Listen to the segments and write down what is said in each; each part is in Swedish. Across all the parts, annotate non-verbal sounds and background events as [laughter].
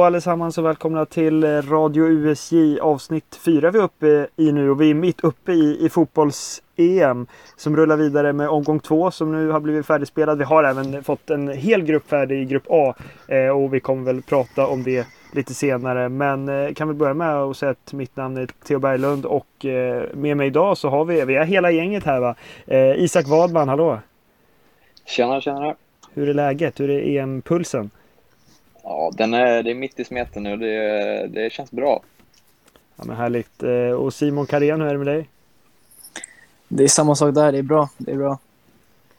Hallå allesammans och välkomna till Radio USJ avsnitt 4 är vi uppe i nu och vi är mitt uppe i, i fotbolls-EM som rullar vidare med omgång 2 som nu har blivit färdigspelad. Vi har även fått en hel grupp färdig i grupp A eh, och vi kommer väl prata om det lite senare. Men eh, kan vi börja med att säga att mitt namn är Theo Berglund och eh, med mig idag så har vi, vi har hela gänget här va. Isak Wadman, hallå! Tjena, tjena! Hur är läget? Hur är EM-pulsen? Ja, den är, det är mitt i smeten nu. Det, det känns bra. Ja, men härligt. Eh, och Simon Karén, hur är det med dig? Det är samma sak där. Det är bra. Det är bra.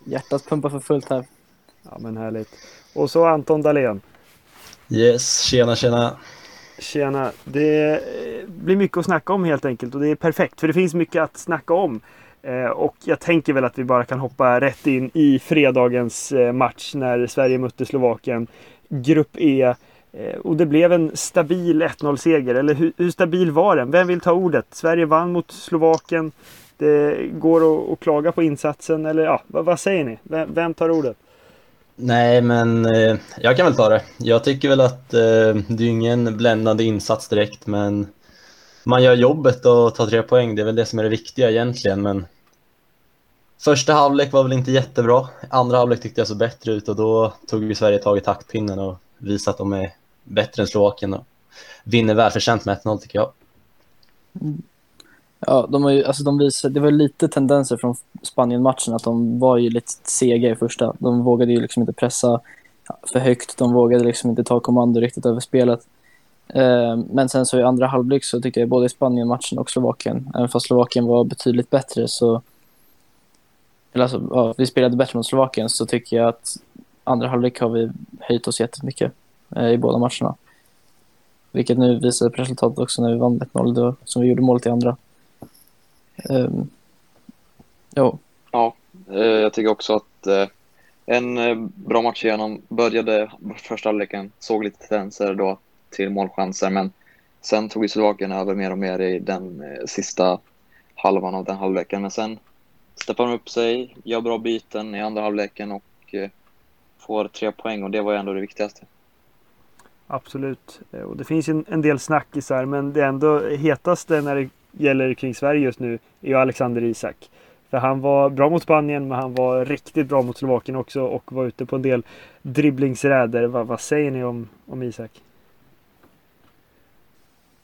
Hjärtat pumpar för fullt här. Ja, men härligt. Och så Anton Dahlén. Yes, tjena tjena. Tjena. Det eh, blir mycket att snacka om helt enkelt och det är perfekt för det finns mycket att snacka om. Eh, och jag tänker väl att vi bara kan hoppa rätt in i fredagens match när Sverige mötte Slovakien. Grupp E. Eh, och det blev en stabil 1-0 seger. Eller hur, hur, stabil var den? Vem vill ta ordet? Sverige vann mot Slovakien. Det går att, att klaga på insatsen. Eller ja, vad, vad säger ni? Vem, vem, tar ordet? Nej, men eh, jag kan väl ta det. Jag tycker väl att eh, det är ingen bländande insats direkt, men man gör jobbet och tar tre poäng. Det är väl det som är det viktiga egentligen, men Första halvlek var väl inte jättebra. Andra halvlek tyckte jag såg bättre ut och då tog vi Sverige tag i taktpinnen och visade att de är bättre än Slovakien och vinner välförtjänt med 1-0 tycker jag. Mm. Ja, de har ju, alltså de visade, det var lite tendenser från Spanien-matchen att de var ju lite sega i första. De vågade ju liksom inte pressa för högt, de vågade liksom inte ta kommando riktigt över spelet. Eh, men sen så i andra halvlek så tyckte jag både Spanien-matchen och Slovakien, även fast Slovakien var betydligt bättre så eller alltså, ja, vi spelade bättre mot Slovakien så tycker jag att andra halvlek har vi höjt oss jättemycket eh, i båda matcherna. Vilket nu visar på resultatet också när vi vann 1-0 som vi gjorde målet i andra. Ehm, um, jo. Ja, eh, jag tycker också att eh, en eh, bra match igenom. Började första halvleken, såg lite tendenser då till målchanser men sen tog ju Slovakien över mer och mer i den eh, sista halvan av den halvleken. Men sen steppar upp sig, gör bra byten i andra halvleken och eh, får tre poäng och det var ju ändå det viktigaste. Absolut. Eh, och det finns en, en del snackisar men det ändå hetaste när det gäller kring Sverige just nu är ju Alexander Isak. För han var bra mot Spanien men han var riktigt bra mot Slovakien också och var ute på en del dribblingsräder. Vad, vad säger ni om, om Isak?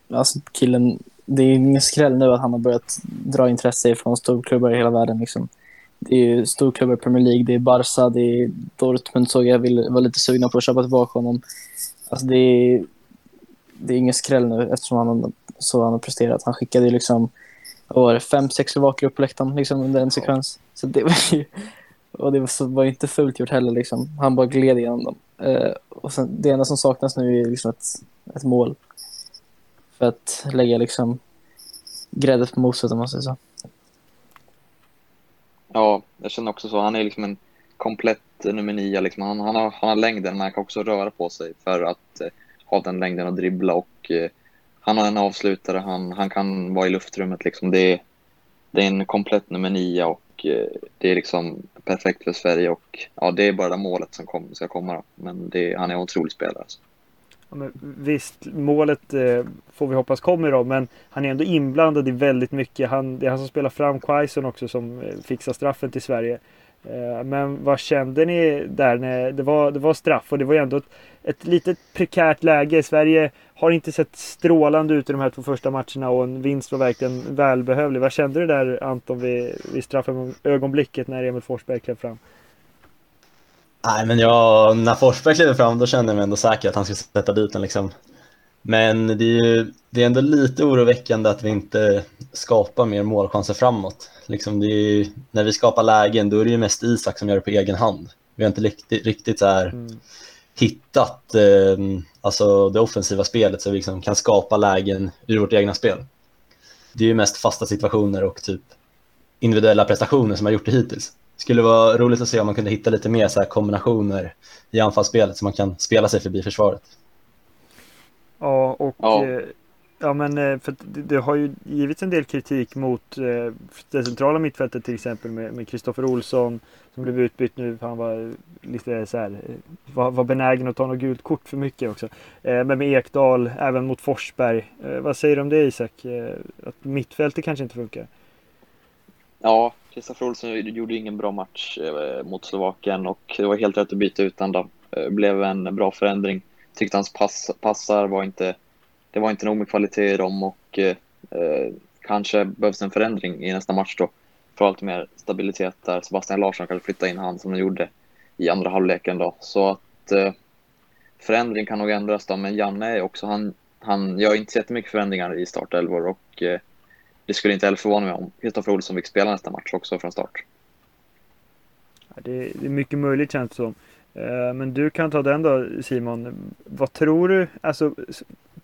Alltså killen det är ingen skräll nu att han har börjat dra intresse från storklubbar i hela världen. Liksom. Det är ju storklubbar i Premier League, det är Barca, det är Dortmund såg jag vill, var lite sugna på att köpa tillbaka honom. Alltså det är, det är ingen skräll nu eftersom han, så han har presterat. Han skickade ju liksom var fem, sex slovaker upp på läktaren liksom, under en sekvens. Så det var ju, och det var, var inte fult gjort heller. Liksom. Han bara gled igenom dem. Uh, och sen, det enda som saknas nu är liksom ett, ett mål för att lägga liksom grädde på moset om man säger så. Ja, jag känner också så. Han är liksom en komplett nummer nio. Liksom. Han, han, har, han har längden, men han kan också röra på sig för att eh, ha den längden och dribbla. Och, eh, han har en avslutare, han, han kan vara i luftrummet. Liksom. Det, är, det är en komplett nummer nio och eh, det är liksom perfekt för Sverige. Och, ja, det är bara det målet som kom, ska komma. Men det, han är en otrolig spelare. Alltså. Ja, visst, målet eh, får vi hoppas kommer då, men han är ändå inblandad i väldigt mycket. Han, det är han som spelar fram Quaison också som eh, fixar straffen till Sverige. Eh, men vad kände ni där när det var, det var straff och det var ju ändå ett, ett litet prekärt läge. Sverige har inte sett strålande ut i de här två första matcherna och en vinst var verkligen välbehövlig. Vad kände du där Anton vid, vid straffögonblicket när Emil Forsberg klev fram? Nej, men jag, när Forsberg kliver fram då kände jag mig ändå säker att han skulle sätta dit den liksom. Men det är ju det är ändå lite oroväckande att vi inte skapar mer målchanser framåt. Liksom är, när vi skapar lägen då är det ju mest Isak som gör det på egen hand. Vi har inte riktigt, riktigt så här mm. hittat eh, alltså det offensiva spelet så vi liksom kan skapa lägen ur vårt egna spel. Det är ju mest fasta situationer och typ individuella prestationer som har gjort det hittills skulle vara roligt att se om man kunde hitta lite mer så kombinationer i anfallsspelet så man kan spela sig förbi försvaret. Ja, och ja. Eh, Ja men eh, för det, det har ju givits en del kritik mot eh, det centrala mittfältet till exempel med Kristoffer Olsson som blev utbytt nu för han var lite så här, eh, var, var benägen att ta något gult kort för mycket också. Men med Ekdal, även mot Forsberg. Vad säger du om det Isak? Att mittfältet kanske inte funkar? Ja, Kristoffer Olsson gjorde ingen bra match eh, mot Slovakien och det var helt rätt att byta ut honom. Det eh, blev en bra förändring. Tyckte hans pass, passar var inte det var inte nog med kvalitet i dem och eh, eh, kanske behövs en förändring i nästa match då. För allt mer stabilitet där Sebastian Larsson kan flytta in han som han gjorde i andra halvleken då. Så att eh, förändring kan nog ändras då, men Janne är också, han, han gör inte så jättemycket förändringar i startelvor och eh, det skulle inte heller förvåna mig om Kristoffer Olsson fick spela nästa match också från start. Det är, det är mycket möjligt känns det som. Eh, men du kan ta den då Simon. Vad tror du? Alltså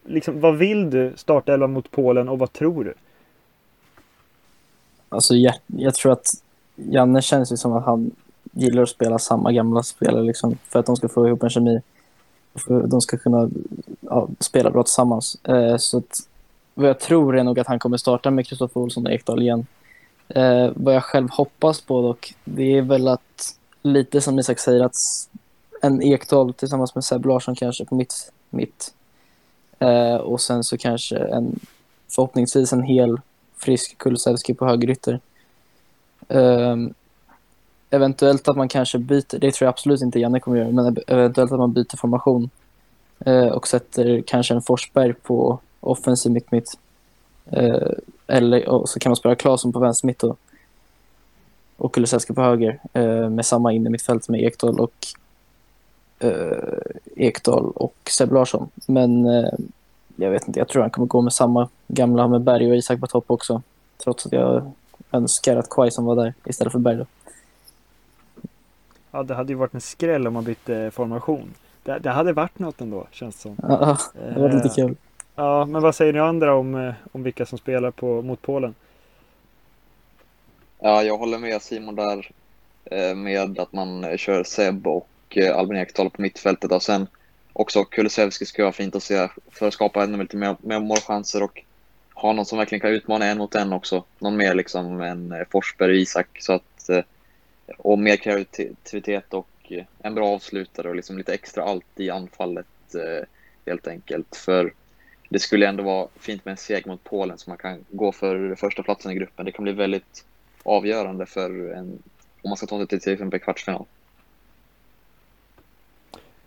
liksom, vad vill du starta elva mot Polen och vad tror du? Alltså jag, jag tror att Janne känns ju som att han gillar att spela samma gamla spelare liksom, för att de ska få ihop en kemi. För att de ska kunna ja, spela bra tillsammans. Eh, så att, vad jag tror är nog att han kommer starta med Kristoffer Olsson och Ekdal igen. Eh, vad jag själv hoppas på dock, det är väl att lite som Isak säger att en Ekdal tillsammans med Seb Larsson kanske på mitt, mitt Eh, och sen så kanske en förhoppningsvis en hel frisk Kulusevski på högerytter. Eh, eventuellt att man kanske byter, det tror jag absolut inte Janne kommer göra, men eventuellt att man byter formation eh, och sätter kanske en Forsberg på offensiv mitt mitt. Eh, eller och så kan man spela Claesson på vänster mitt och, och Kulusevski på höger eh, med samma inne mittfält med Ekdal och eh, Ekdal och Seb Larsson. Men eh, jag vet inte, jag tror han kommer gå med samma gamla med Berg och Isak på topp också. Trots att jag önskar att Quaison var där istället för Berg. Då. Ja, det hade ju varit en skräll om man bytte formation. Det, det hade varit något ändå, känns det som. Ja, det var lite kul. Ja, men vad säger ni andra om, eh, om vilka som spelar på, mot Polen? Ja, jag håller med Simon där eh, med att man eh, kör Seb och Albin Ekdal på mittfältet och sen också Kulusevski skulle vara fint att se för att skapa ännu lite mer, mer målchanser och ha någon som verkligen kan utmana en mot en också. Någon mer liksom än Forsberg och Isak. Så att, och mer kreativitet och en bra avslutare och liksom lite extra allt i anfallet helt enkelt. För det skulle ändå vara fint med en seger mot Polen så man kan gå för första platsen i gruppen. Det kan bli väldigt avgörande för en, om man ska ta sig till till exempel kvartsfinal.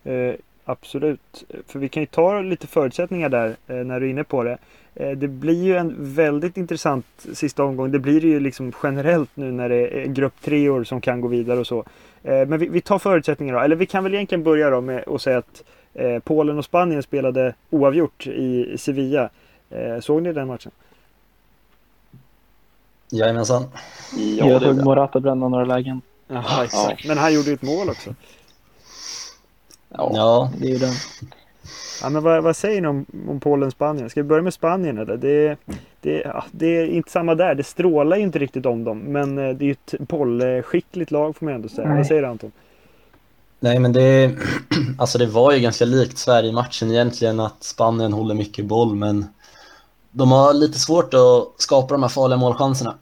Eh, absolut, för vi kan ju ta lite förutsättningar där eh, när du är inne på det. Eh, det blir ju en väldigt intressant sista omgång. Det blir det ju liksom generellt nu när det är grupp treor som kan gå vidare och så. Eh, men vi, vi, tar förutsättningar då. Eller vi kan väl egentligen börja då med att säga att eh, Polen och Spanien spelade oavgjort i Sevilla. Eh, såg ni den matchen? Jajamensan. Ja, jag såg Morata bränna några lägen. Jaha, exakt. Men han gjorde ju ett mål också. Ja, ja. det är ju den. Ja, men vad, vad säger ni om, om Polen-Spanien? Ska vi börja med Spanien eller? Det, det, ja, det är inte samma där. Det strålar ju inte riktigt om dem. Men eh, det är ju ett bollskickligt lag får man ändå säga. Nej. Vad säger du Anton? Nej men det, [clears throat] alltså det var ju ganska likt Sverige-matchen egentligen att Spanien håller mycket boll men de har lite svårt att skapa de här farliga målchanserna.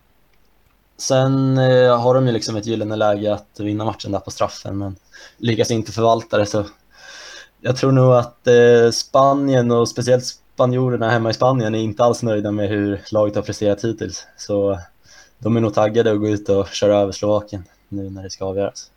Sen eh, har de ju liksom ett gyllene läge att vinna matchen där på straffen men lyckas inte förvalta det så jag tror nog att eh, Spanien och speciellt spanjorerna hemma i Spanien är inte alls nöjda med hur laget har presterat hittills. Så de är nog taggade att gå ut och köra över Slovakien nu när det ska avgöras.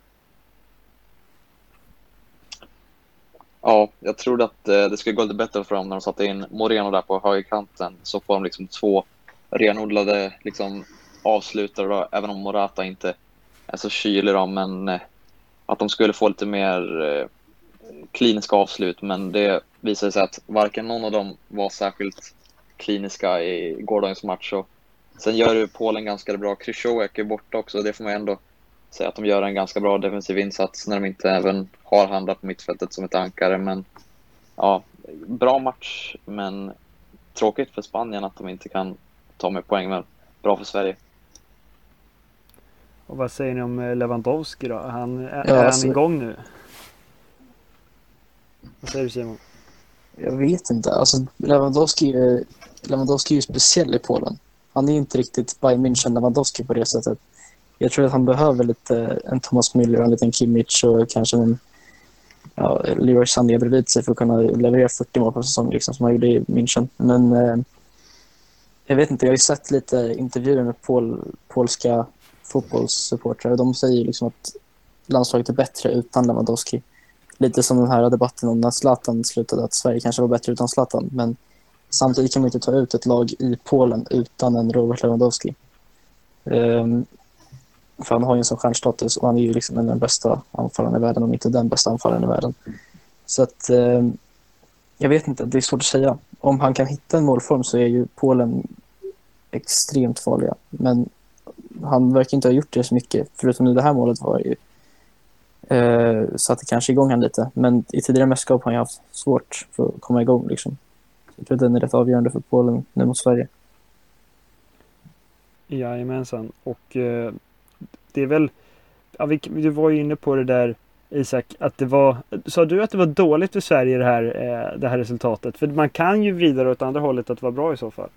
Ja, jag trodde att eh, det skulle gå lite bättre för dem när de satte in Moreno där på högerkanten. Så får de liksom två renodlade liksom, avslutare, då, även om Morata inte är så kylig. Då, men eh, att de skulle få lite mer eh, kliniska avslut, men det visade sig att varken någon av dem var särskilt kliniska i gårdagens match. Och sen gör ju Polen ganska bra. Krychowiak är borta också, det får man ändå säga att de gör en ganska bra defensiv insats när de inte även har handlat på mittfältet som ett ankare. Men ja, bra match, men tråkigt för Spanien att de inte kan ta med poäng, men bra för Sverige. Och vad säger ni om eh, Lewandowski då? Han, är, ja, är han alltså... igång nu? Vad säger du Simon? Jag vet inte. Alltså, Lewandowski, är, Lewandowski är ju speciell i Polen. Han är inte riktigt Bayern München Lewandowski på det sättet. Jag tror att han behöver lite en Thomas Müller, en liten Kimmich och kanske en ja, Leroy Sané bredvid sig för att kunna leverera 40 mål på säsong liksom, som han gjorde i München. Men eh, jag vet inte, jag har ju sett lite intervjuer med pol, polska fotbollssupportrar och de säger liksom att landslaget är bättre utan Lewandowski. Lite som den här debatten om när Zlatan slutade, att Sverige kanske var bättre utan Zlatan. Men samtidigt kan man inte ta ut ett lag i Polen utan en Robert Lewandowski. Um, för han har ju en sån stjärnstatus och han är ju liksom den bästa anfallaren i världen, om inte den bästa anfallaren i världen. Så att eh, jag vet inte, det är svårt att säga. Om han kan hitta en målform så är ju Polen extremt farliga. Men han verkar inte ha gjort det så mycket, förutom nu det här målet var ju eh, satte kanske igång han lite. Men i tidigare mästerskap har han haft svårt för att komma igång. Liksom. Jag tror att den är rätt avgörande för Polen nu mot Sverige. Jajamensan. Och eh, det är väl, ja, vi, du var ju inne på det där Isak, att det var, sa du att det var dåligt för Sverige det här, eh, det här resultatet? För man kan ju vrida det åt andra hållet att vara bra i så fall.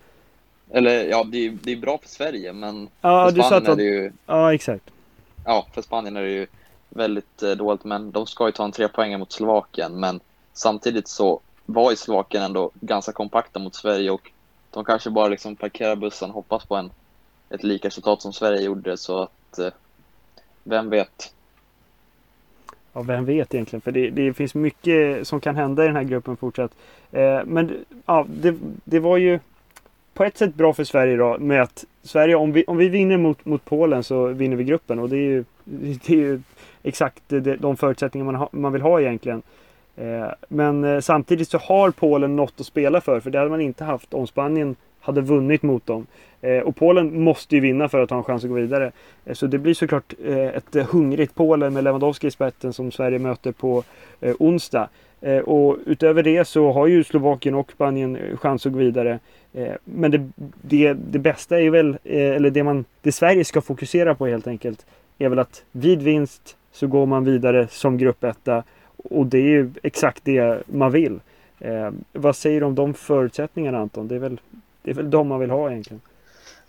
Eller ja, det är, det är bra för Sverige men ja, för Spanien du sa att är det ju... Ja, exakt. Ja, för Spanien är det ju väldigt eh, dåligt, men de ska ju ta en tre poäng mot Slovakien. Men samtidigt så var ju Slovakien ändå ganska kompakta mot Sverige och de kanske bara liksom parkerar bussen och hoppas på en, ett lika resultat som Sverige gjorde. Så att, Eh, vem vet? Ja, vem vet egentligen? För det, det, finns mycket som kan hända i den här gruppen fortsatt. Eh, men ja, det, det var ju på ett sätt bra för Sverige då med att Sverige, om vi, om vi vinner mot, mot Polen så vinner vi gruppen och det är ju, [laughs] det är ju exakt de förutsättningar man, ha, man vill ha egentligen. Eh, men eh, samtidigt så har Polen något att spela för, för det hade man inte haft om Spanien hade vunnit mot dem. Eh, och Polen måste ju vinna för att ha en chans att gå vidare. Eh, så det blir såklart eh, ett hungrigt Polen med Lewandowski i spetsen som Sverige möter på eh, onsdag. och utöver det så har ju Slovakien och Spanien chans att gå vidare. men det, det, det bästa är väl, eller det, man, det Sverige ska fokusera på helt enkelt, är väl att vid vinst så går man vidare som gruppetta och det är ju exakt det man vill. Eh, vad säger du om de förutsättningarna Anton? Det är, väl, det är väl de man vill ha egentligen?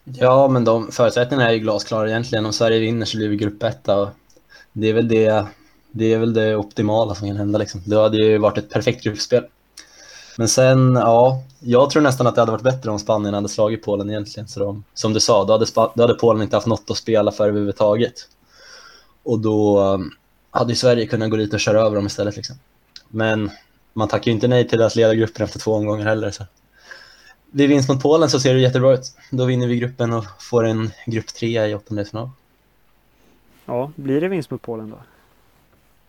Ja, men de förutsättningarna är ju glasklara egentligen. Om Sverige vinner så blir vi gruppetta det är väl det, det är väl det optimala som kan hända liksom. Det hade ju varit ett perfekt gruppspel. Men sen, ja, jag tror nästan att det hade varit bättre om Spanien hade slagit Polen egentligen. Så de, som du sa, då hade, då hade Polen inte haft något att spela för överhuvudtaget. Och då um, hade ju Sverige kunnat gå dit och köra över dem istället. Liksom. Men man tackar ju inte nej till att leda gruppen efter två omgångar heller. Så. Vid vinst mot Polen så ser det jättebra ut. Då vinner vi gruppen och får en grupp tre i åttondelsfinal. Ja, blir det vinst mot Polen då?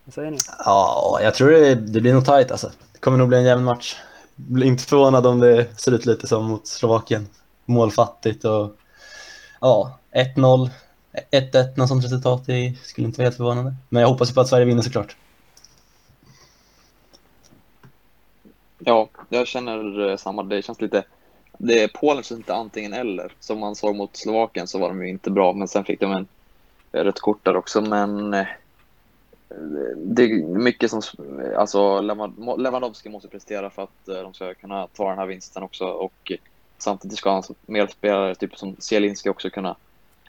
Vad säger ni? Ja, jag tror det, det blir nog tajt alltså. Det kommer nog bli en jämn match. Blir inte förvånad om det ser ut lite som mot Slovakien. Målfattigt och ja, 1-0 1-1, något sånt resultat, det skulle inte vara helt förvånande. Men jag hoppas på att Sverige vinner såklart. Ja, jag känner eh, samma. Det känns lite... Det, Polen känns inte antingen eller. Som man såg mot Slovakien så var de ju inte bra, men sen fick de en rött kort där också. Men eh, det är mycket som... Alltså Lewandowski måste prestera för att eh, de ska kunna ta den här vinsten också. Och samtidigt ska hans medspelare, typ som Zielinski, också kunna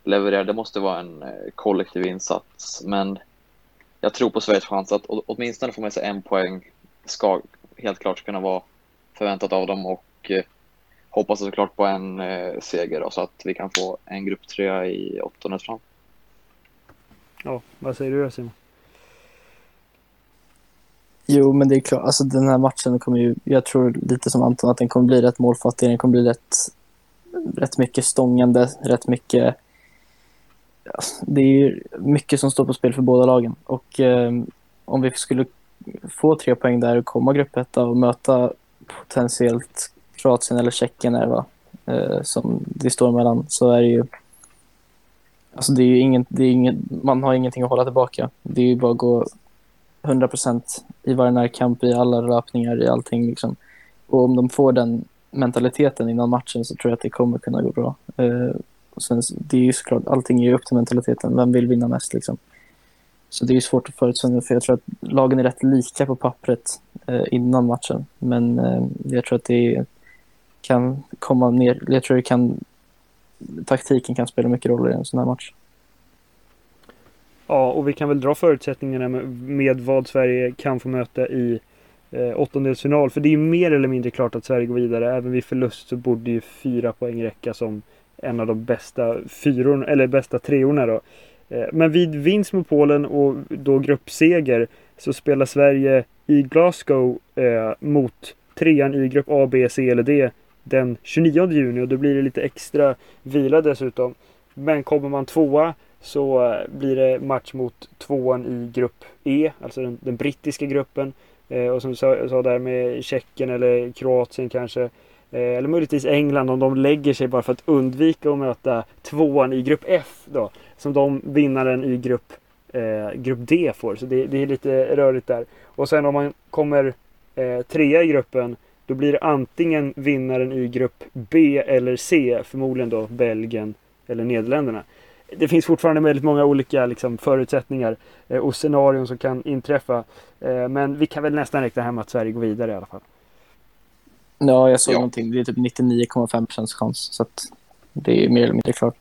leverera. Det måste vara en eh, kollektiv insats. Men jag tror på Sveriges chans att åtminstone få med sig en poäng ska helt klart kunna vara förväntat av dem och hoppas såklart på en eh, seger då, så att vi kan få en grupp tre i åttondelsfinal. Ja, vad säger du Simon? Jo, men det är klart. Alltså, den här matchen kommer ju, jag tror lite som Anton, att den kommer bli rätt målfattig. Den kommer bli rätt, rätt mycket stångande, rätt mycket det är ju mycket som står på spel för båda lagen. Och eh, om vi skulle få tre poäng där och komma gruppetta och möta potentiellt Kroatien eller Tjeckien är va? Eh, som det står mellan så är det ju Alltså det är ju ingen, det är ingen, man har ingenting att hålla tillbaka. Det är ju bara att gå 100% i varje närkamp, i alla löpningar, i allting. Liksom. Och om de får den mentaliteten innan matchen så tror jag att det kommer kunna gå bra. Eh, och sen, det är ju såklart, allting är ju upp till mentaliteten. Vem vill vinna mest liksom? Så det är svårt att förutsäga för jag tror att lagen är rätt lika på pappret eh, innan matchen. Men eh, jag tror att det är kan komma ner, jag tror det kan, taktiken kan spela mycket roll i en sån här match. Ja, och vi kan väl dra förutsättningarna med, med vad Sverige kan få möta i eh, åttondelsfinal. För det är mer eller mindre klart att Sverige går vidare. Även vid förlust så borde ju fyra poäng räcka som en av de bästa fyrorna, eller bästa treorna då. Eh, men vid vinst mot Polen och då gruppseger så spelar Sverige i Glasgow eh, mot trean i grupp A, B, C eller D den 29 juni och då blir det lite extra vila dessutom. Men kommer man tvåa så eh, blir det match mot tvåan i grupp E, alltså den, den brittiska gruppen. Eh, och som du sa, sa, där med Tjeckien eller Kroatien kanske. Eh, eller möjligtvis England om de lägger sig bara för att undvika att möta tvåan i grupp F då. Som de vinnaren i grupp, eh, grupp D får. Så det, det, är lite rörigt där. Och sen om man kommer eh, trea i gruppen då blir det antingen vinnaren i grupp B eller C. Förmodligen då Belgien eller Nederländerna det finns fortfarande väldigt många olika liksom, förutsättningar eh, och scenarion som kan inträffa. Eh, men vi kan väl nästan räkna hem att Sverige går vidare i alla fall. Ja, jag såg ja. någonting. Det är typ 99,5 procents chans. Så att det är mer eller mindre klart.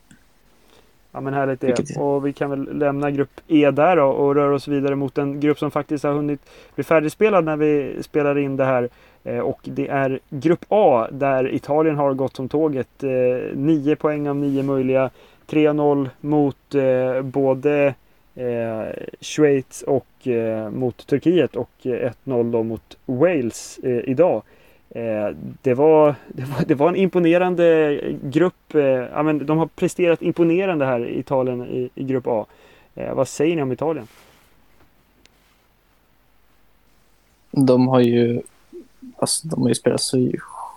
Ja men härligt det. Och vi kan väl lämna grupp E där då och röra oss vidare mot en grupp som faktiskt har hunnit bli färdigspelad när vi spelar in det här. Eh, och det är grupp A där Italien har gått som tåget. Eh, nio poäng av nio möjliga. 3-0 mot eh, både eh, Schweiz och mot Turkiet och 1-0 då mot Wales idag. Det, var, [laughs] det, var, det var en imponerande grupp. Ja, men de har presterat imponerande här i Italien i, i grupp A. vad säger ni om Italien? De har ju, alltså, de har ju spelat så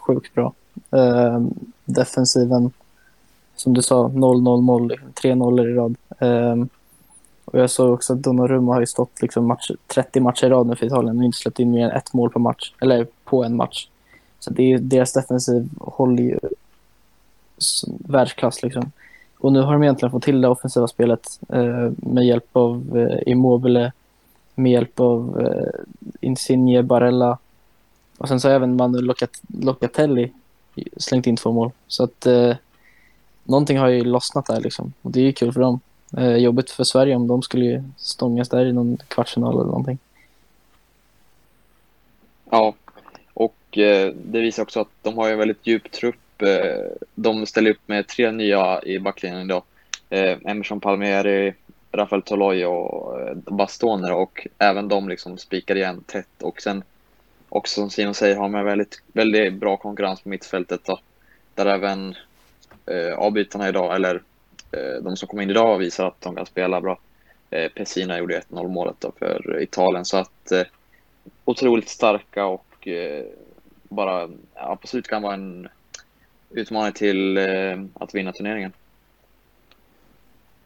sjukt bra. Ehm, defensiven som du sa, 0-0-0, 3 0 i rad. Um, och jag såg också att Donnarumma har ju stått liksom match, 30 matcher i rad nu för Italien och inte släppt in mer än ett mål på match, eller på en match. Så det är, deras defensiv håller ju världsklass liksom. Och nu har de egentligen fått till det offensiva spelet eh, med hjälp av eh, Immobile, med hjälp av eh, Insigne, Barella och sen så har även Manu Locat Locatelli slängt in två mål. Så att eh, någonting har ju lossnat där liksom. Och det är ju kul för dem. Eh, jobbigt för Sverige om de skulle stångas där i någon kvartsfinal eller någonting. Ja, och eh, det visar också att de har en väldigt djup trupp. Eh, de ställer upp med tre nya i backlinjen idag. Eh, Emerson Palmieri, Rafael Toloi och eh, Bastone och även de liksom spikar igen tätt och sen också som Simon säger har man väldigt, väldigt bra konkurrens på mittfältet då, där även eh, avbytarna idag, eller eh, de som kom in idag visar att de kan spela bra. Eh, Pessina gjorde 1-0 målet för Italien, så att eh, otroligt starka och eh, bara absolut kan vara en utmaning till eh, att vinna turneringen.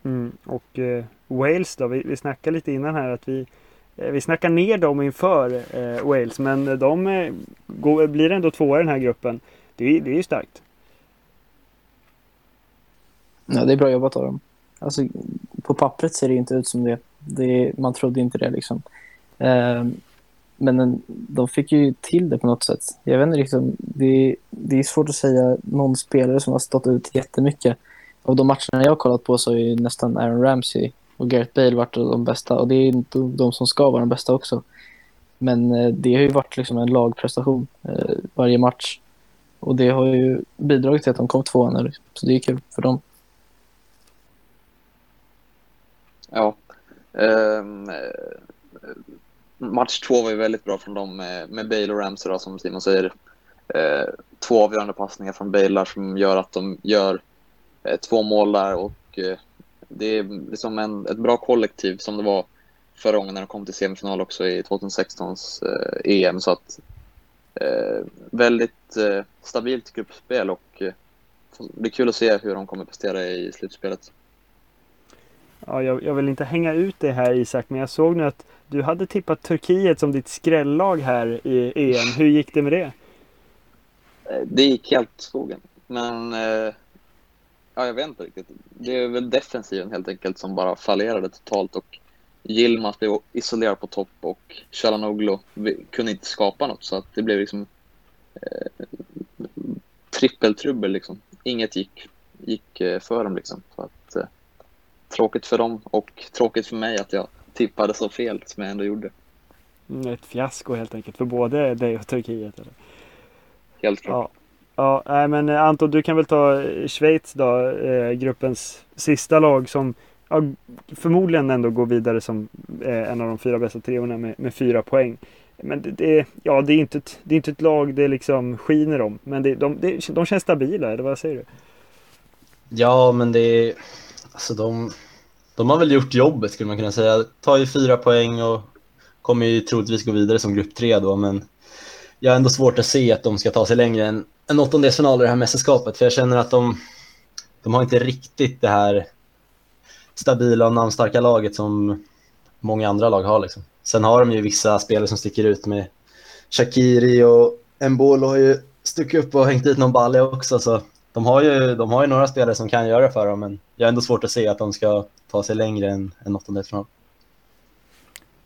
Mm, och eh, Wales då, vi, vi snackade lite innan här att vi Eh, vi snackar ner dem inför eh, Wales men de eh, går, blir ändå tvåa i den här gruppen. Det, det är ju starkt. Ja, det är bra jobbat av dem. Alltså, på pappret ser det inte ut som det. det man trodde inte det liksom. Ehm, eh, men de fick ju till det på något sätt. Jag vet inte liksom, det, det är svårt att säga någon spelare som har stått ut jättemycket. Av de matcherna jag har kollat på så är ju nästan Aaron Ramsey och Gareth Bale varit de bästa. Och det är inte de som ska vara de bästa också. Men eh, det har ju varit liksom en lagprestation eh, varje match. Och det har ju bidragit till att de kom tvåa nu. Så det är kul för dem. Ja. Um, match två var ju väldigt bra från dem med, med Bale och Ramsey då, som Simon säger. Uh, två avgörande passningar från Bale som gör att de gör uh, två mål där och uh, det är liksom en, ett bra kollektiv som det var förra gången när de kom till semifinal också i 2016s EM. Så att väldigt stabilt gruppspel och det blir kul att se hur de kommer prestera i slutspelet. Ja, jag, jag, vill inte hänga ut det här Isak, men jag såg nu att du hade tippat Turkiet som ditt skrällag här i EM. Hur gick det med det? Eh, det gick helt skogen. Men eh, ja, jag vet inte riktigt. Det är väl defensiven helt enkelt som bara fallerade totalt och Yilmaz blev isolerad på topp och Chalanoglu kunde inte skapa något så att det blev liksom eh, trippeltrubbel liksom. Inget gick, gick eh, för dem liksom. Så att, eh, tråkigt för dem och tråkigt för mig att jag tippade så fel som jag ändå gjorde. Mm, ett fiasko helt enkelt för både dig och Turkiet. Eller? Helt klart. Ja, ja men eh, Anton du kan väl ta eh, Schweiz då, eh, gruppens sista lag som ja, förmodligen ändå går vidare som eh, en av de fyra bästa treorna med, med fyra poäng. Men det, det, ja, det, är inte ett, det är inte ett lag det liksom skiner om. Men det, de, det, de känns stabila, eller vad säger du? Ja, men det är... Alltså de, de har väl gjort jobbet skulle man kunna säga. Tar ju fyra poäng och kommer ju troligtvis gå vidare som grupp tre då, men jag har ändå svårt att se att de ska ta sig längre än en åttondelsfinal i det här mästerskapet, för jag känner att de, de har inte riktigt det här stabila och namnstarka laget som många andra lag har. Liksom. Sen har de ju vissa spelare som sticker ut med Shakiri och Mbolo har ju stuckit upp och hängt dit någon balle också. Så de har, ju, de har ju några spelare som kan göra det för dem, men jag har ändå svårt att se att de ska ta sig längre än en åttondelsfinal.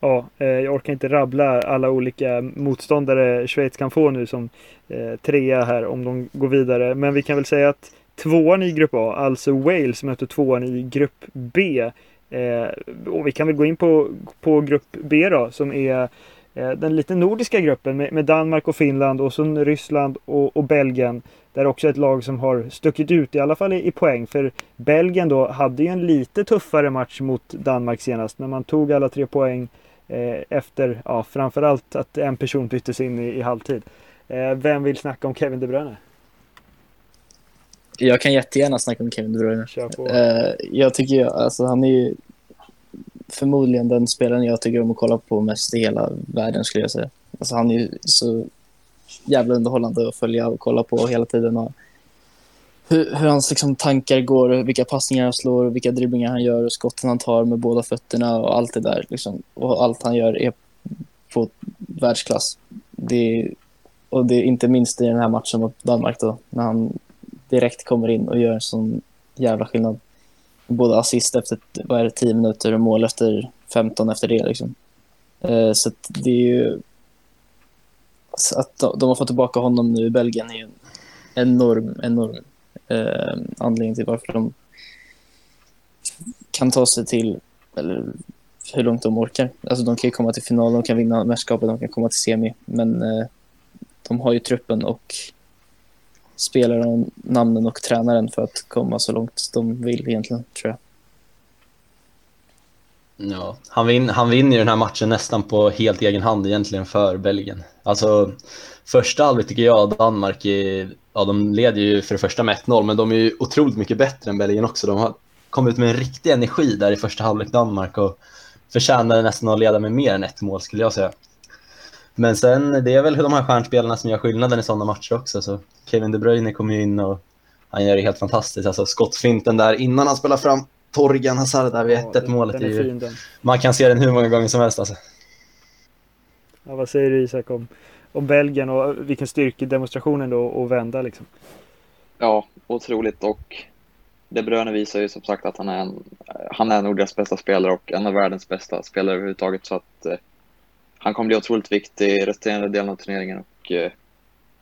Ja, eh, jag orkar inte rabbla alla olika motståndare Schweiz kan få nu som eh, trea här om de går vidare. Men vi kan väl säga att tvåan i grupp A, alltså Wales, möter tvåan i grupp B. Eh, och vi kan väl gå in på, på grupp B då, som är den lite nordiska gruppen med, med, Danmark och Finland och så Ryssland och, och Belgien. Där också ett lag som har stuckit ut i alla fall i, i, poäng. För Belgien då hade ju en lite tuffare match mot Danmark senast. Men man tog alla tre poäng eh, efter, ja framförallt att en person byttes in i, i halvtid. Eh, vem vill snacka om Kevin De Bruyne? Jag kan jättegärna snacka om Kevin De Bruyne. Uh, jag tycker, alltså han är ju förmodligen den spelaren jag tycker om att kolla på mest i hela världen skulle jag säga. Alltså han är ju så jävla underhållande att följa och kolla på hela tiden. Och hur, hur hans liksom, tankar går, vilka passningar han slår, vilka dribblingar han gör, och skotten han tar med båda fötterna och allt det där. Liksom. Och allt han gör är på världsklass. Det, och det är inte minst i den här matchen mot Danmark då, när han direkt kommer in och gör en sån jävla skillnad. Både assist efter vad är det, 10 minuter och mål efter 15 efter det. Liksom. Eh, så det är ju... Att de har fått tillbaka honom nu i Belgien är ju en enorm, enorm eh, anledning till varför de kan ta sig till, eller hur långt de orkar. Alltså de kan ju komma till final, de kan vinna mästerskapet, de kan komma till semi, men eh, de har ju truppen och spelarna, namnen och tränaren för att komma så långt de vill egentligen, tror jag. Ja, han, vin, han vinner ju den här matchen nästan på helt egen hand egentligen för Belgien. Alltså första halvlek tycker jag Danmark är, ja de leder ju för det första med 1-0 men de är ju otroligt mycket bättre än Belgien också. De har kommit ut med en riktig energi där i första halvlek Danmark och förtjänade nästan att leda med mer än ett mål skulle jag säga. Men sen, det är väl de här stjärnspelarna som gör skillnaden i sådana matcher också. Så Kevin De Bruyne kommer ju in och han gör det helt fantastiskt. Alltså skottfinten där innan han spelar fram Torgan Hazard där vid 1-1 ja, målet. Är ju, man kan se den hur många gånger som helst alltså. Ja, vad säger du Isak om, om Belgien och vilken styrkedemonstrationen då och vända liksom? Ja, otroligt och De Bruyne visar ju som sagt att han är en, han är Nordias bästa spelare och en av världens bästa spelare överhuvudtaget så att eh, han kommer bli otroligt viktig i resterande delen av turneringen och eh,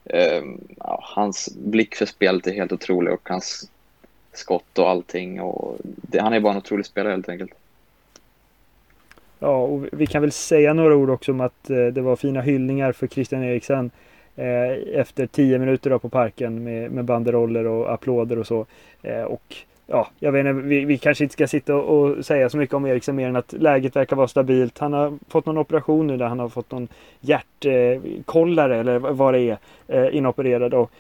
eh, ja, hans blick för spelet är helt otrolig och hans skott och allting. Och det, han är bara en otrolig spelare helt enkelt. Ja, och vi kan väl säga några ord också om att eh, det var fina hyllningar för Christian Eriksen eh, efter tio minuter då på parken med, med banderoller och applåder och så. Eh, och ja, jag vet inte, vi, vi kanske inte ska sitta och, säga så mycket om Eriksen mer än att läget verkar vara stabilt. Han har fått någon operation nu där han har fått någon hjärtkollare eller vad det är inopererad. Och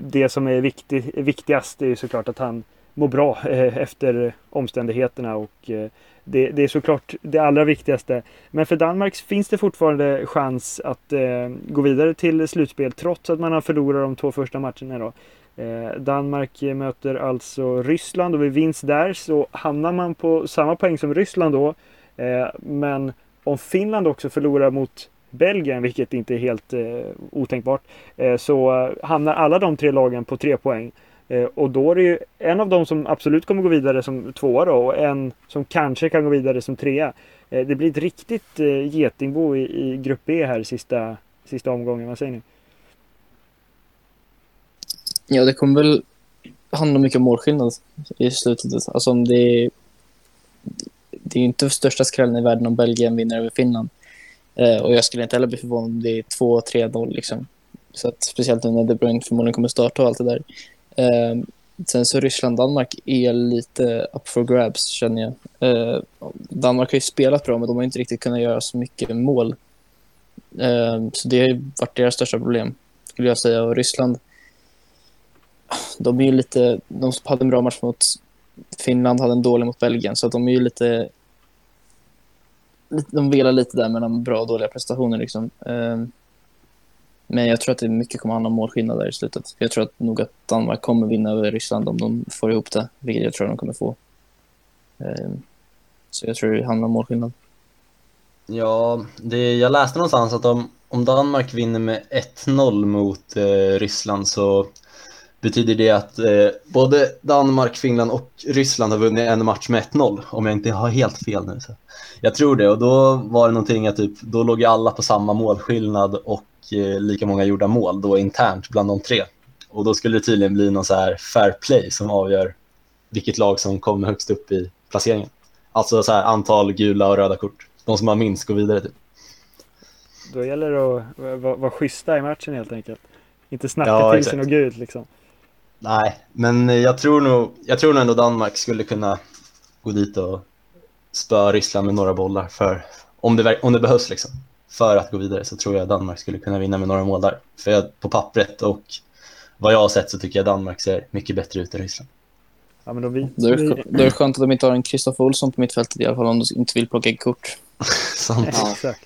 det som är viktig, viktigast är ju såklart att han mår bra eh, efter omständigheterna och eh, det, det, är såklart det allra viktigaste. Men för Danmark finns det fortfarande chans att eh, gå vidare till slutspel trots att man har förlorat de två första matcherna. Då. Danmark möter alltså Ryssland och vid vinst där så hamnar man på samma poäng som Ryssland då. Men om Finland också förlorar mot Belgien, vilket inte är helt eh, otänkbart, så hamnar alla de tre lagen på tre poäng. Eh, och då är det ju en av dem som absolut kommer gå vidare som tvåa då och en som kanske kan gå vidare som trea. Eh, det blir ett riktigt eh, getingbo i, i grupp B här sista, sista omgången. Vad säger ni? Ja, det kommer väl handla mycket om målskillnad i slutet. Alltså om det det är inte största skrällen i världen om Belgien vinner över Finland. Eh, och jag skulle inte heller bli förvånad om det är 2-3-0 liksom. Så att, speciellt nu när De Bruyne förmodligen kommer starta och allt det där. Eh, sen så Ryssland-Danmark är lite up for grabs känner jag. Eh, Danmark har ju spelat bra men de har inte riktigt kunnat göra så mycket mål. Eh, så det har varit deras största problem skulle jag säga. Och Ryssland, de är ju lite, de hade en bra match mot Finland, hade en dålig mot Belgien så de är ju lite de velar lite där mellan bra och dåliga prestationer. Liksom. Ehm, men jag tror att det mycket kommer handla om målskillnad där i slutet. Jag tror att nog att Danmark kommer vinna över Ryssland om de får ihop det, vilket jag tror de kommer få. Ehm, så jag tror det handlar om målskillnad. Ja, det, jag läste någonstans att om, om Danmark vinner med 1-0 mot eh, Ryssland så betyder det att eh, både Danmark, Finland och Ryssland har vunnit en match med 1-0, om jag inte har helt fel nu. Så. Jag tror det, och då var det någonting att typ, då låg alla på samma målskillnad och eh, lika många gjorda mål då internt bland de tre. Och då skulle det tydligen bli någon så här fair play som avgör vilket lag som kommer högst upp i placeringen. Alltså så här, antal gula och röda kort. De som har minst går vidare typ. Då gäller det att vara, vara schyssta i matchen helt enkelt. Inte snacka ja, till sig något gult liksom. Nej, men jag tror, nog, jag tror nog ändå Danmark skulle kunna gå dit och spöa Ryssland med några bollar för om det, om det behövs liksom. För att gå vidare så tror jag Danmark skulle kunna vinna med några mål där. För jag, på pappret och vad jag har sett så tycker jag Danmark ser mycket bättre ut än Ryssland. Ja, men då, vi, då, är det, är det skönt att de inte har en Kristoffer Olsson på mittfältet i alla fall om de inte vill plocka kort. [laughs] Sant. Ja, exakt.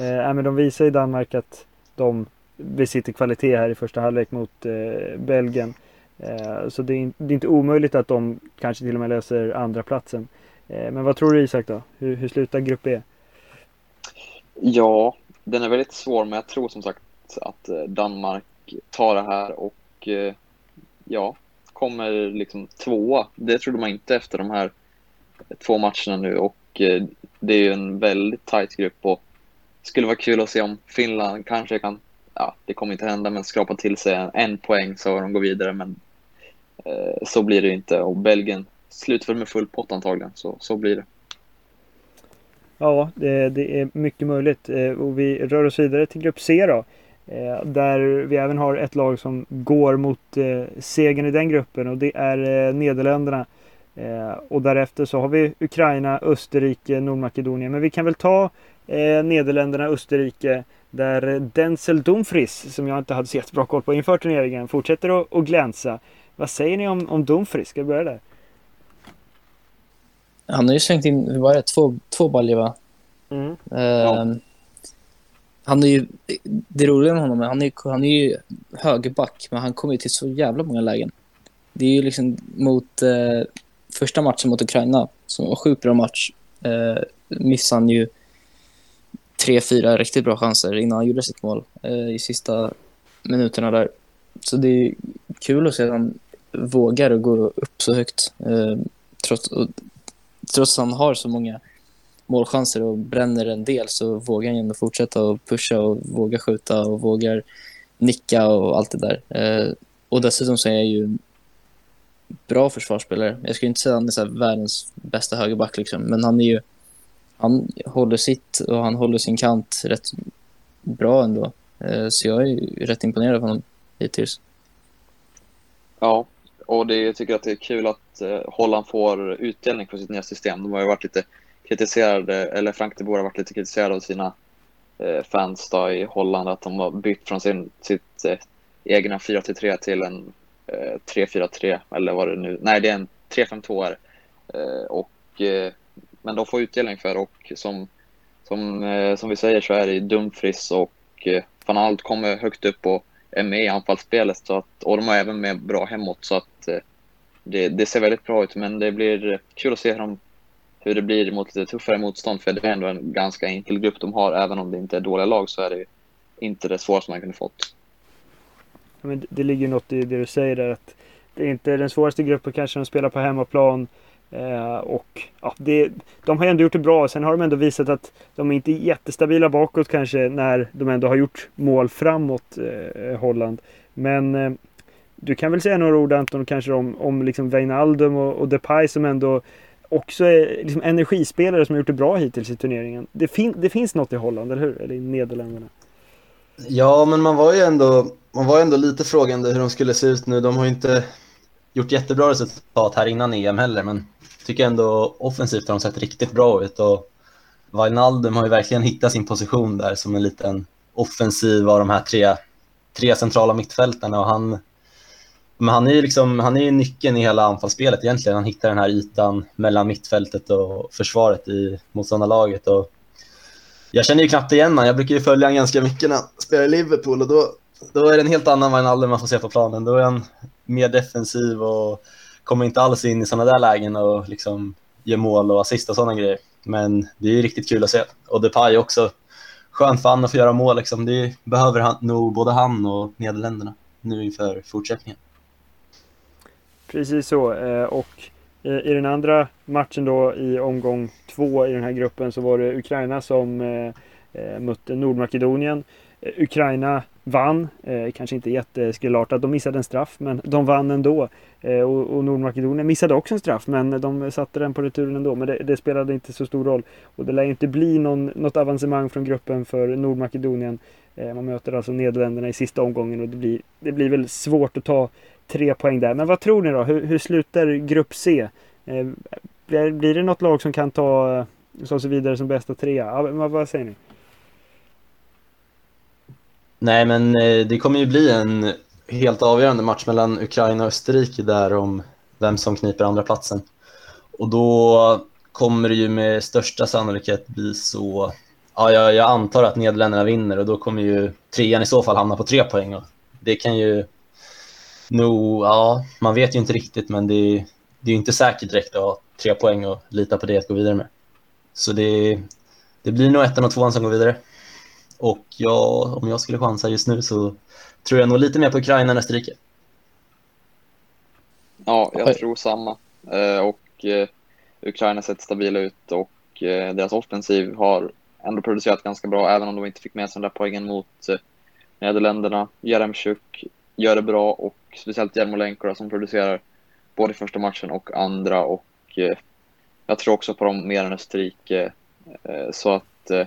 Eh, men de visar i Danmark att de besitter kvalitet här i första halvlek mot eh, Belgien. Eh, så det är, det är, inte omöjligt att de kanske till och med löser andra platsen. Eh, men vad tror du Isak då? Hur, hur slutar Grupp E? Ja, den är väldigt svår men jag tror som sagt att eh, Danmark tar det här och eh, ja, kommer liksom tvåa. Det trodde man inte efter de här två matcherna nu och eh, det är ju en väldigt tajt grupp och skulle vara kul att se om Finland kanske kan ja, det kommer inte hända, men skrapa till sig en, en poäng så de går vidare. Men eh, så blir det inte. Och Belgien slutför med full pott antagligen, så, så blir det. Ja, det, det är mycket möjligt. Eh, och vi rör oss vidare till grupp C då. Eh, där vi även har ett lag som går mot eh, segern i den gruppen och det är Nederländerna. Och därefter så har vi Ukraina, Österrike, Nordmakedonien. Men vi kan väl ta Nederländerna, Österrike, där Denzel Dumfries, som jag inte hade så jättebra koll på inför turneringen, fortsätter att, att glänsa. Vad säger ni om, om Dumfries? Ska vi börja där? Han har ju slängt in, hur var det, två, två baljor va? Mm. Uh, ja. Han är ju, det roliga med honom är han är, han är ju högerback, men han kommer ju till så jävla många lägen. Det är ju liksom mot uh, första matchen mot Ukraina, som var sjukt bra match, uh, missade han ju tre, fyra riktigt bra chanser innan han gjorde sitt mål eh, i sista minuterna där. Så det är kul att se att han vågar gå upp så högt. Trots, trots att han har så många målchanser och bränner en del så vågar han ändå fortsätta och pusha och våga skjuta och vågar nicka och allt det där. Eh, och dessutom så är jag ju bra försvarsspelare. Jag skulle inte säga att han är så världens bästa högerback liksom, men han är ju han håller sitt och han håller sin kant rätt bra ändå. Eh, så jag är rätt imponerad av honom hittills. Ja, och det, jag tycker att det är kul att eh, Holland får utdelning för sitt nya system. De har ju varit lite kritiserade, eller Frank de Boer har varit lite kritiserade av sina eh, fans då i Holland att de har bytt från sin, sitt eh, egna 4-3 till en eh, 3-4-3 eller vad det nu, nej det är en 3-5-2 är. Eh, och eh, men de får utdelning för och som, som, eh, som vi säger så är det Dumfries och eh, van Alt kommer högt upp och är med i anfallsspelet så att, och de har även med bra hemåt så att eh, det, det ser väldigt bra ut men det blir kul att se hur, de, hur det blir mot lite tuffare motstånd för det är ändå en ganska enkel grupp de har även om det inte är dåliga lag så är det inte det svåraste man kunde fått. men det ligger något i det du säger där att det är inte den svåraste gruppen kanske de spelar på hemmaplan. Eh, och ja, det, de har ändå gjort det bra. Sen har de ändå visat att de är inte är jättestabila bakåt kanske när de ändå har gjort mål framåt, eh, Holland. Men eh, du kan väl säga några ord Anton kanske om, om liksom Wijnaldum och, och Depay som ändå också är liksom energispelare som har gjort det bra hittills i turneringen. Det, fin det finns något i Holland, eller hur? Eller i Nederländerna. Ja, men man var ju ändå, man var ändå lite frågande hur de skulle se ut nu. De har ju inte gjort jättebra resultat här innan EM heller, men tycker ändå offensivt har de sett riktigt bra ut. Och Wijnaldum har ju verkligen hittat sin position där som en liten offensiv av de här tre, tre centrala mittfältarna. Och han, men han är ju liksom, han är nyckeln i hela anfallsspelet egentligen. Han hittar den här ytan mellan mittfältet och försvaret i motståndarlaget. Och jag känner ju knappt igen honom. Jag brukar ju följa honom ganska mycket när han spelar i Liverpool och då, då är det en helt annan Wijnaldum man får se på planen. Då är han mer defensiv och kommer inte alls in i sådana där lägen och liksom ger mål och assist och sådana grejer. Men det är ju riktigt kul att se. Och Depay också. Skönt för han att få göra mål liksom. Det behöver han, nog både han och Nederländerna nu inför fortsättningen. Precis så. Eh, och i den andra matchen då i omgång två i den här gruppen så var det Ukraina som eh, eh, mötte Nordmakedonien. Ukraina vann, eh, kanske inte jätteskrullartat, de missade en straff men de vann ändå. Eh, och, Nordmakedonien missade också en straff men de satte den på returen ändå. Men det, det spelade inte så stor roll. Och det lär inte bli någon, något avancemang från gruppen för Nordmakedonien. Eh, man möter alltså Nederländerna i sista omgången och det blir, det blir väl svårt att ta tre poäng där. Men vad tror ni då? Hur, hur slutar grupp C? Eh, blir, blir det något lag som kan ta, ta sig vidare som bästa trea? Ja, vad, vad säger ni? Nej, men eh, det kommer ju bli en helt avgörande match mellan Ukraina och Österrike där om vem som kniper andra platsen. Och då kommer det ju med största sannolikhet bli så... Ja, jag, jag antar att Nederländerna vinner och då kommer ju trean i så fall hamna på tre poäng. Och det kan ju No, ja, man vet ju inte riktigt, men det är, det är inte säkert direkt att ha tre poäng och lita på det att gå vidare med. Så det, det blir nog ettan och tvåan som går vidare. Och ja, om jag skulle chansa just nu så tror jag nog lite mer på Ukraina än Österrike. Ja, jag tror samma. Eh, och eh, Ukraina sett stabila ut och eh, deras offensiv har ändå producerat ganska bra, även om de inte fick med sig den där poängen mot Nederländerna. Jaremchuk gör det bra och speciellt Jarmolenko som producerar både första matchen och andra och eh, jag tror också på dem mer än Österrike. Eh, så att eh,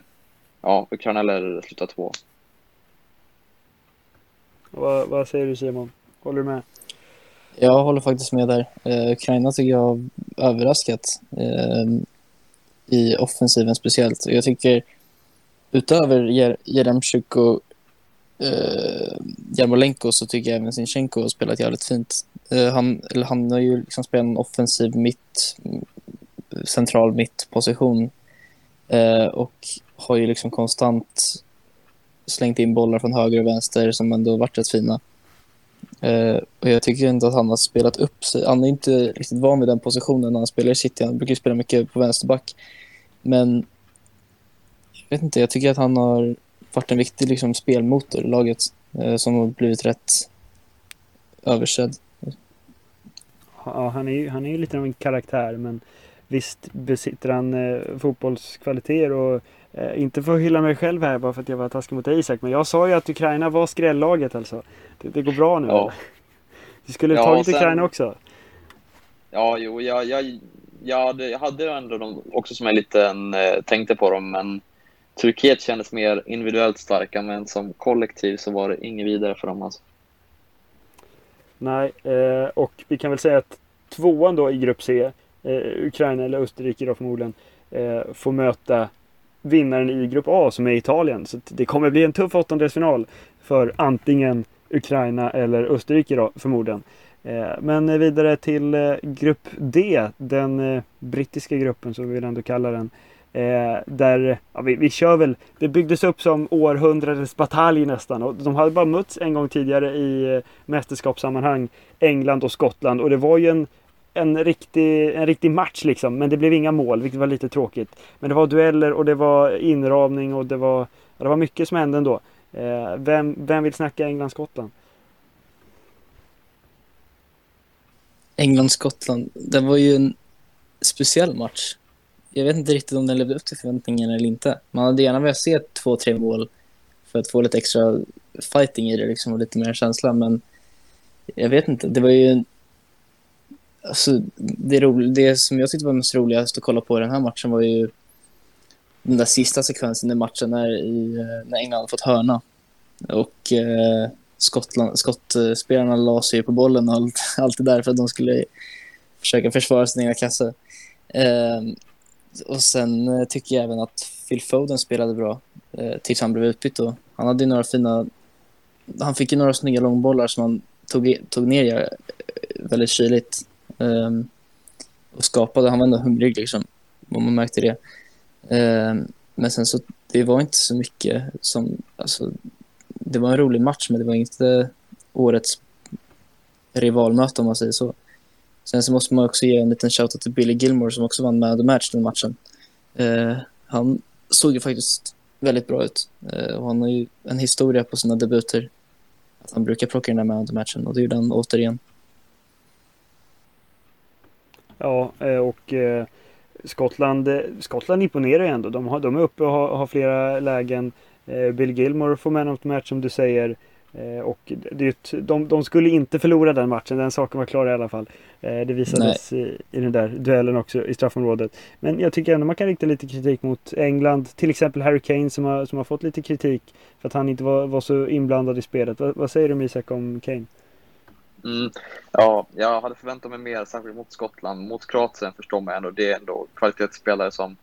ja, Ukraina eller sluta två. Vad, vad, säger du Simon? Håller du med? Jag håller faktiskt med där. Eh, Ukraina tycker jag har överraskat eh, i offensiven speciellt. Jag tycker utöver Jeremtjuk och eh, Jarmolenko så tycker jag även Sinchenko har spelat jävligt fint. Eh, han, eller han har ju liksom spelat en offensiv mitt, central mittposition eh, och har ju liksom konstant slängt in bollar från höger och vänster som ändå varit rätt fina. Uh, och jag tycker inte att han har spelat upp sig. Han är inte riktigt van vid den positionen när han spelar i City. Han brukar spela mycket på vänsterback. Men jag vet inte, jag tycker att han har varit en viktig liksom, spelmotor i laget uh, som har blivit rätt översedd. Ja, han är ju han är lite av en karaktär men visst besitter han eh, fotbollskvaliteter och eh, inte för att hylla mig själv här bara för att jag var taskig mot Isak men jag sa ju att Ukraina var skrällaget alltså. Det, det går bra nu. Ja. Du skulle ja, tagit sen... Ukraina också. Ja, jo, jag, jag, jag, hade, jag hade ändå dem också som en liten eh, tänkte på dem men Turkiet kändes mer individuellt starka, men som kollektiv så var det inget vidare för dem. Alltså. Nej, eh, och vi kan väl säga att tvåan då i grupp C, Eh, Ukraina eller Österrike då förmodligen, eh, får möta vinnaren i grupp A som är Italien. Så det kommer bli en tuff åttondelsfinal för antingen Ukraina eller Österrike då förmodligen. Eh, men vidare till eh, grupp D, den eh, brittiska gruppen som vi vill ändå kalla den. Eh, där, ja, vi, vi kör väl, det byggdes upp som århundradets batalj nästan och de hade bara mötts en gång tidigare i eh, mästerskapssammanhang, England och Skottland och det var ju en, en, riktig, en riktig match liksom, men det blev inga mål, vilket var lite tråkigt. Men det var dueller och det var inramning och det var, det var mycket som hände ändå. Eh, vem, vem vill snacka England-Skottland? England-Skottland, det var ju en speciell match. Jag vet inte riktigt om den levde upp till förväntningarna eller inte. Man hade gärna velat se två, tre mål för att få lite extra fighting i det liksom, och lite mer känsla, men jag vet inte. Det var ju... en... Alltså, det, rolig, det som jag tyckte var mest roligast att kolla på i den här matchen var ju den där sista sekvensen i matchen när, i, eh, när England fått hörna. Och eh, Skottland, skottspelarna la sig på bollen och allt, [laughs] allt det där för att de skulle försöka försvara sin egna kasse. Eh, och sen eh, tycker jag även att Phil Foden spelade bra eh, tills han blev utbytt. Då. Han hade några fina... Han fick ju några snygga långbollar som han tog, tog ner väldigt kyligt. Um, och skapade. Han var ändå hungrig liksom. Och man märkte det. Um, men sen så, det var inte så mycket som, alltså, det var en rolig match men det var inte årets rivalmöte om man säger så. Sen så måste man också ge en liten shoutout till Billy Gilmore som också vann med the match den matchen. Uh, han såg ju faktiskt väldigt bra ut uh, och han har ju en historia på sina debuter. Att han brukar plocka den där man the matchen och det gjorde han återigen. Ja, eh, och Skottland, Skottland imponerar ju ändå. De, har, de är uppe och har, har flera lägen. Bill Gilmore får man of the match som du säger. Eh, och det, de, de skulle inte förlora den matchen, den saken var klar i alla fall. Eh, det visades i, i, den där duellen också i straffområdet. Men jag tycker ändå man kan rikta lite kritik mot England. Till exempel Harry Kane som har, som har fått lite kritik för att han inte var, var så inblandad i spelet. Vad, vad säger du Isak om Kane? Mm, ja, jag hade förväntat mig mer, särskilt mot Skottland. Mot Kroatien förstår man ändå, det är ändå kvalitetsspelare som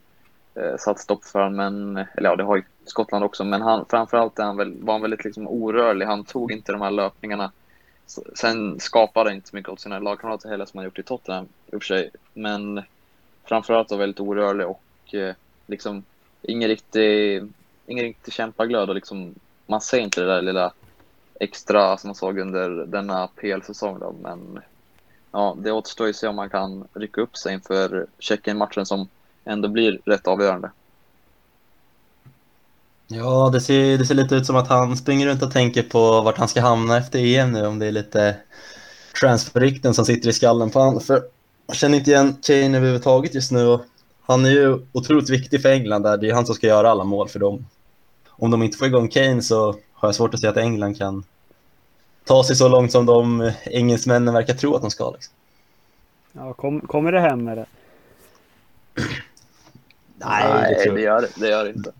eh, satt stopp för honom. Men, eller ja, det har ju Skottland också, men han, framförallt är han väl, var han väldigt liksom orörlig. Han tog inte de här löpningarna. Sen skapade han inte så mycket åt sina lagkamrater heller som han gjort i Tottenham i och för sig. Men framförallt var väldigt orörlig och eh, liksom ingen riktig, ingen riktig kämpaglöd och liksom man ser inte det där lilla extra som man såg under denna PL-säsong då, men ja, det återstår ju att se om man kan rycka upp sig inför Tjeckien-matchen som ändå blir rätt avgörande. Ja, det ser, det ser lite ut som att han springer runt och tänker på vart han ska hamna efter EM nu, om det är lite transferrykten som sitter i skallen på honom. För jag känner inte igen Kane överhuvudtaget just nu. Och han är ju otroligt viktig för England där. Det är han som ska göra alla mål för dem. Om de inte får igång Kane så har jag svårt att se att England kan ta sig så långt som de engelsmännen verkar tro att de ska. Liksom. Ja, kom, kommer det hem med [clears throat] det? Nej, det, det, gör, det gör det inte.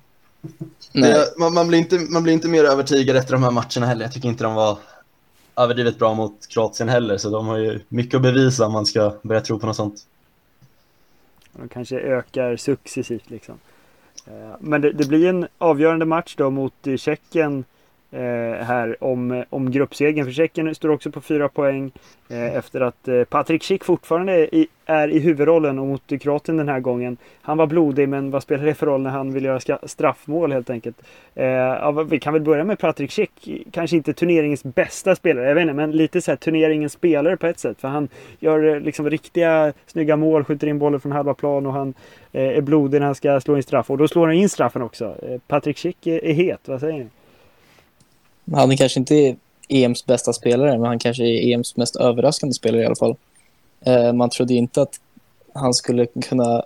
Det, man, man, blir inte, man blir inte mer övertygad efter de här matcherna heller. Jag tycker inte de var överdrivet bra mot Kroatien heller, så de har ju mycket att bevisa om man ska börja tro på något sånt. De kanske ökar successivt liksom. Eh, men det, det blir en avgörande match då mot Tjeckien eh, Eh, här om, om gruppsegern. För Tjeckien står också på fyra poäng eh, efter att eh, Patrik Schick fortfarande är i, är i huvudrollen och mot Kroatien den här gången. Han var blodig men vad spelar det för roll när han vill göra straffmål helt enkelt. Eh, ja, vi kan väl börja med Patrik Schick. Kanske inte turneringens bästa spelare, jag vet inte, men lite så här turneringens spelare på ett sätt. För han gör eh, liksom riktiga snygga mål, skjuter in bollen från halva plan och han eh, är blodig när han ska slå in straff. Och då slår han in straffen också. Eh, Patrik Schick är, är het, vad säger ni? Han är kanske inte EMs bästa spelare, men han kanske är EMs mest överraskande spelare i alla fall. Eh, man trodde inte att han skulle kunna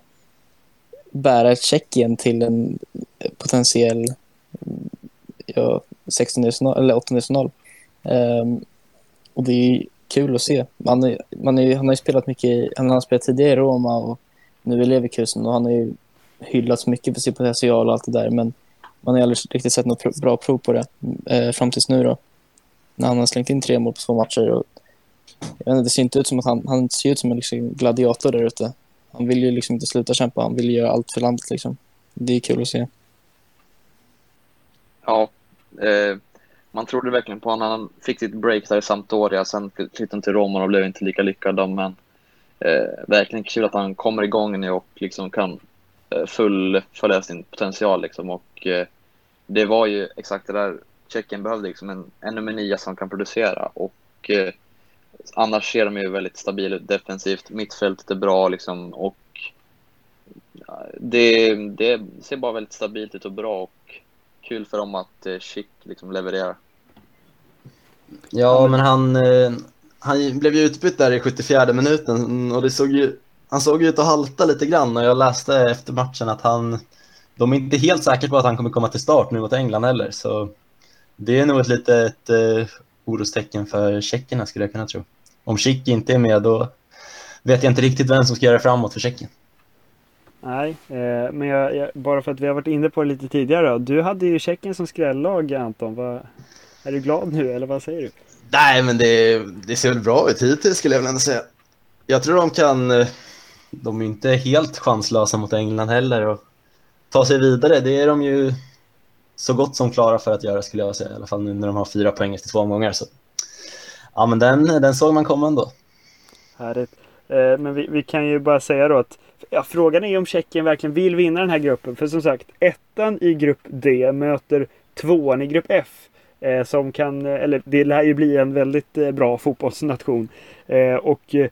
bära Tjeckien till en potentiell ja, 16 eller 8-final. Um, ehm, och det är kul att se. Man är, man är, han har ju spelat mycket, han har spelat tidigare i Roma och nu i Leverkusen och han har ju hyllats mycket för sin potential och allt det där men man har aldrig riktigt sett något bra prov på det eh, fram tills nu då. När han har slängt in tre mål på två matcher. Och, jag vet inte, det ser inte ut som att han, han ser ut som en liksom, gladiator där ute. Han vill ju liksom inte sluta kämpa, han vill göra allt för landet liksom. Det är kul att se. Ja, eh, man trodde verkligen på honom. Han fick sitt break där i Sampdoria, sen flyttade han till Roma och blev inte lika lyckad men eh, verkligen kul att han kommer igång nu och liksom kan Eh, fullfölja sin potential liksom. Och eh, det var ju exakt det där Tjeckien behövde, liksom en, en nummer nio som kan producera. Och eh, annars ser de ju väldigt stabila ut defensivt. Mittfältet är bra liksom. Och det, det ser bara väldigt stabilt ut och bra. Och kul för dem att Schick liksom levererar. Ja, men han, han blev ju utbytt där i 74 minuten. Och det såg ju, han såg ut att halta lite grann och jag läste efter matchen att han, de är inte helt säkra på att han kommer komma till start nu mot England heller. Så det är nog ett litet eh, orostecken för tjeckerna skulle jag kunna tro. Om Schick inte är med då vet jag inte riktigt vem som ska göra framåt för Tjeckien. Nej, eh, men jag, jag, bara för att vi har varit inne på det lite tidigare. Då. Du hade ju Tjeckien som skrällag Anton. Vad, är du glad nu eller vad säger du? Nej, men det, det ser väl bra ut hittills skulle jag väl ändå säga. Jag tror de kan, eh, de är inte helt chanslösa mot England heller och ta sig vidare, det är de ju så gott som klara för att göra skulle jag säga, i alla fall nu när de har fyra poäng efter två omgångar. Så. Ja, men den, den såg man komma ändå. Härligt. Eh, men vi, vi, kan ju bara säga då att ja, frågan är om Tjeckien verkligen vill vinna den här gruppen. För som sagt, ettan i grupp D möter tvåan i grupp F. Eh, som kan, eh, eller det lär ju bli en väldigt eh, bra fotbollsnation. Eh, och eh,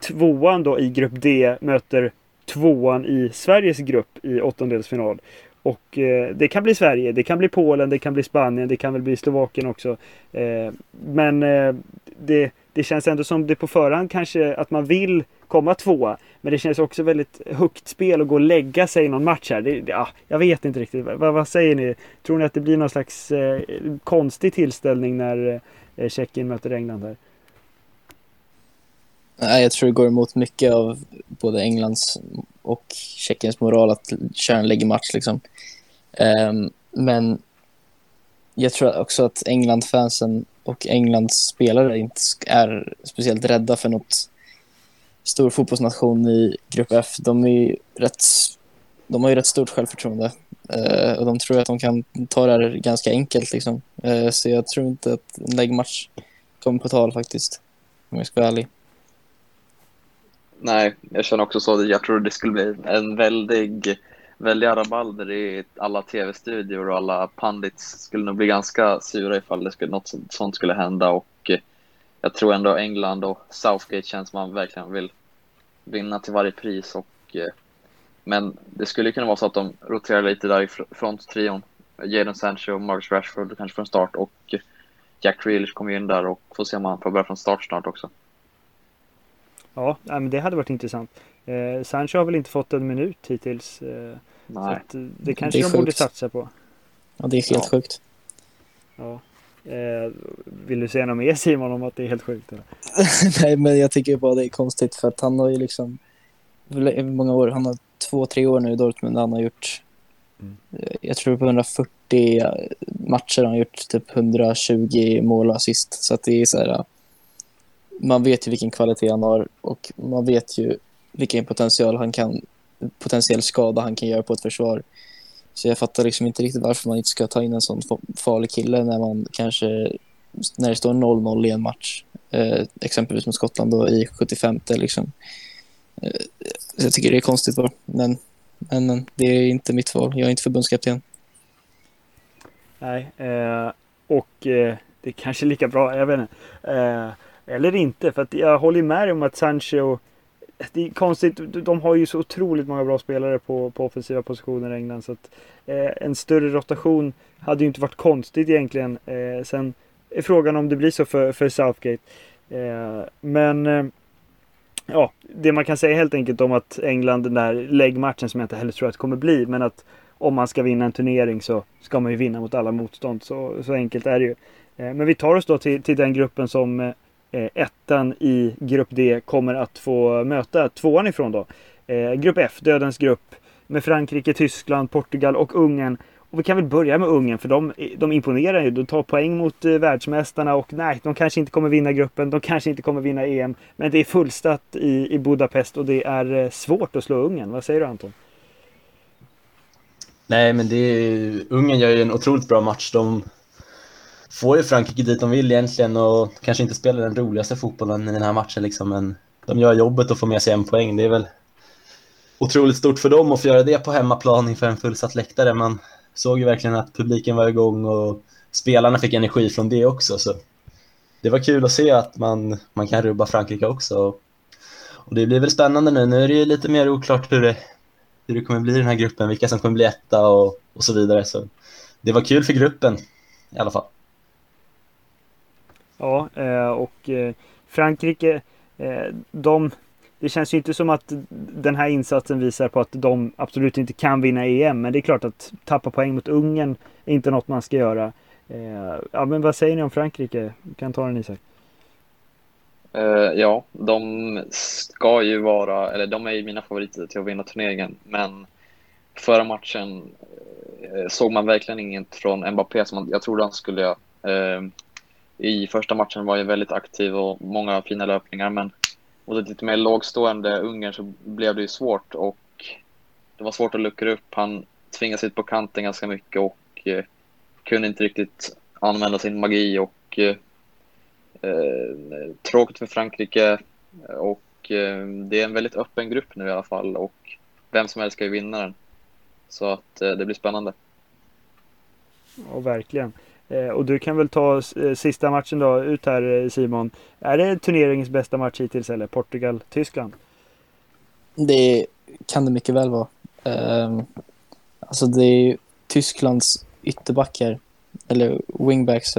tvåan då i grupp D möter tvåan i Sveriges grupp i åttondelsfinal. Och eh, det kan bli Sverige, det kan bli Polen, det kan bli Spanien, det kan väl bli Slovakien också. Eh, men eh, det, det känns ändå som det på förhand kanske att man vill komma tvåa. Men det känns också väldigt högt spel att gå och lägga sig i någon match här. Det, ja, jag vet inte riktigt. Vad, vad säger ni? Tror ni att det blir någon slags eh, konstig tillställning när eh, Tjeckien möter England här? Nej, jag tror det går emot mycket av både Englands och Tjeckiens moral att köra en läggmatch. Liksom. Um, men jag tror också att England-fansen och Englands spelare inte är speciellt rädda för något stor fotbollsnation i Grupp F. De, är rätt, de har ju rätt stort självförtroende uh, och de tror att de kan ta det här ganska enkelt. Liksom. Uh, så jag tror inte att en läggmatch kommer på tal faktiskt, om jag ska vara ärlig. Nej, jag känner också så. Jag tror det skulle bli en väldig, väldiga rabalder i alla tv-studior och alla pandits skulle nog bli ganska sura ifall det skulle, något sånt skulle hända och eh, jag tror ändå England och Southgate känns som man verkligen vill vinna till varje pris och eh, men det skulle kunna vara så att de roterar lite där i fronttrion. Jadon Sancho och Marcus Rashford kanske från start och Jack Grealish kommer in där och får se om han får börja från start snart också. Ja, men det hade varit intressant. Eh, Sancho har väl inte fått en minut hittills. Eh, Nej. Så att, eh, det kanske det de sjukt. borde satsa på. Ja, det är helt ja. sjukt. Ja. Eh, vill du säga något mer Simon om att det är helt sjukt? [laughs] Nej, men jag tycker bara det är konstigt för att han har ju liksom många år, han har två, tre år nu i Dortmund han har gjort mm. Eh, jag tror på 140 matcher han har gjort typ 120 mål och assist. Så att det är så här man vet ju vilken kvalitet han har och man vet ju vilken potential han kan, potentiell skada han kan göra på ett försvar. Så jag fattar liksom inte riktigt varför man inte ska ta in en sån farlig kille när man kanske, när det står 0-0 i en match, eh, exempelvis mot Skottland då i 75 liksom. Eh, jag tycker det är konstigt bara, men, men det är inte mitt val. Jag är inte förbundskapten. Nej, eh, och eh, det är kanske lika bra, jag vet inte. Eh, eller inte, för att jag håller med om att Sancho det är konstigt, de har ju så otroligt många bra spelare på, på offensiva positioner i England. Så att, eh, en större rotation hade ju inte varit konstigt egentligen. Eh, sen är frågan om det blir så för, för Southgate. Eh, men eh, ja, det man kan säga helt enkelt om att England, den där läggmatchen som jag inte heller tror att det kommer bli, men att om man ska vinna en turnering så ska man ju vinna mot alla motstånd. Så, så enkelt är det ju. Eh, men vi tar oss då till, till den gruppen som eh, Eh, ettan i grupp D kommer att få möta tvåan ifrån då. Eh, grupp F, dödens grupp med Frankrike, Tyskland, Portugal och Ungern. Och vi kan väl börja med Ungern för de, de imponerar ju. De tar poäng mot eh, världsmästarna och nej, de kanske inte kommer vinna gruppen. De kanske inte kommer vinna EM. Men det är fullstatt i, i Budapest och det är eh, svårt att slå Ungern. Vad säger du Anton? Nej, men det är, Ungern gör ju en otroligt bra match. De får ju Frankrike dit de vill egentligen och kanske inte spelar den roligaste fotbollen i den här matchen liksom, men de gör jobbet och får med sig en poäng. Det är väl otroligt stort för dem att få göra det på hemmaplan inför en fullsatt läktare. Man såg ju verkligen att publiken var igång och spelarna fick energi från det också. Så det var kul att se att man, man kan rubba Frankrike också. Och det blir väl spännande nu. Nu är det ju lite mer oklart hur det, hur det kommer bli i den här gruppen, vilka som kommer bli etta och, och så vidare. Så det var kul för gruppen i alla fall. Ja, eh, och eh, Frankrike, eh, de, det känns ju inte som att den här insatsen visar på att de absolut inte kan vinna EM. Men det är klart att tappa poäng mot Ungern är inte något man ska göra. Ja, men vad säger ni om Frankrike? Du kan ta den Isak. Ja, de ska ju vara, eller de är ju mina favoriter till att vinna turneringen, men förra matchen såg man verkligen inget från Mbappé som jag trodde han skulle göra. I första matchen var jag väldigt aktiv och många fina löpningar, men mot ett lite mer lågstående Ungern så blev det ju svårt och det var svårt att luckra upp. Han tvingades ut på kanten ganska mycket och eh, kunde inte riktigt använda sin magi och eh, eh, tråkigt för Frankrike och eh, det är en väldigt öppen grupp nu i alla fall och vem som helst ska ju vinna den. Så att eh, det blir spännande. Ja, verkligen. Eh, och du kan väl ta eh, sista matchen då ut här eh, Simon. Är det turneringens bästa match hittills eller Portugal-Tyskland? Det kan det mycket väl vara. Ehm, alltså det är Tysklands ytterbackar, eller wingbacks,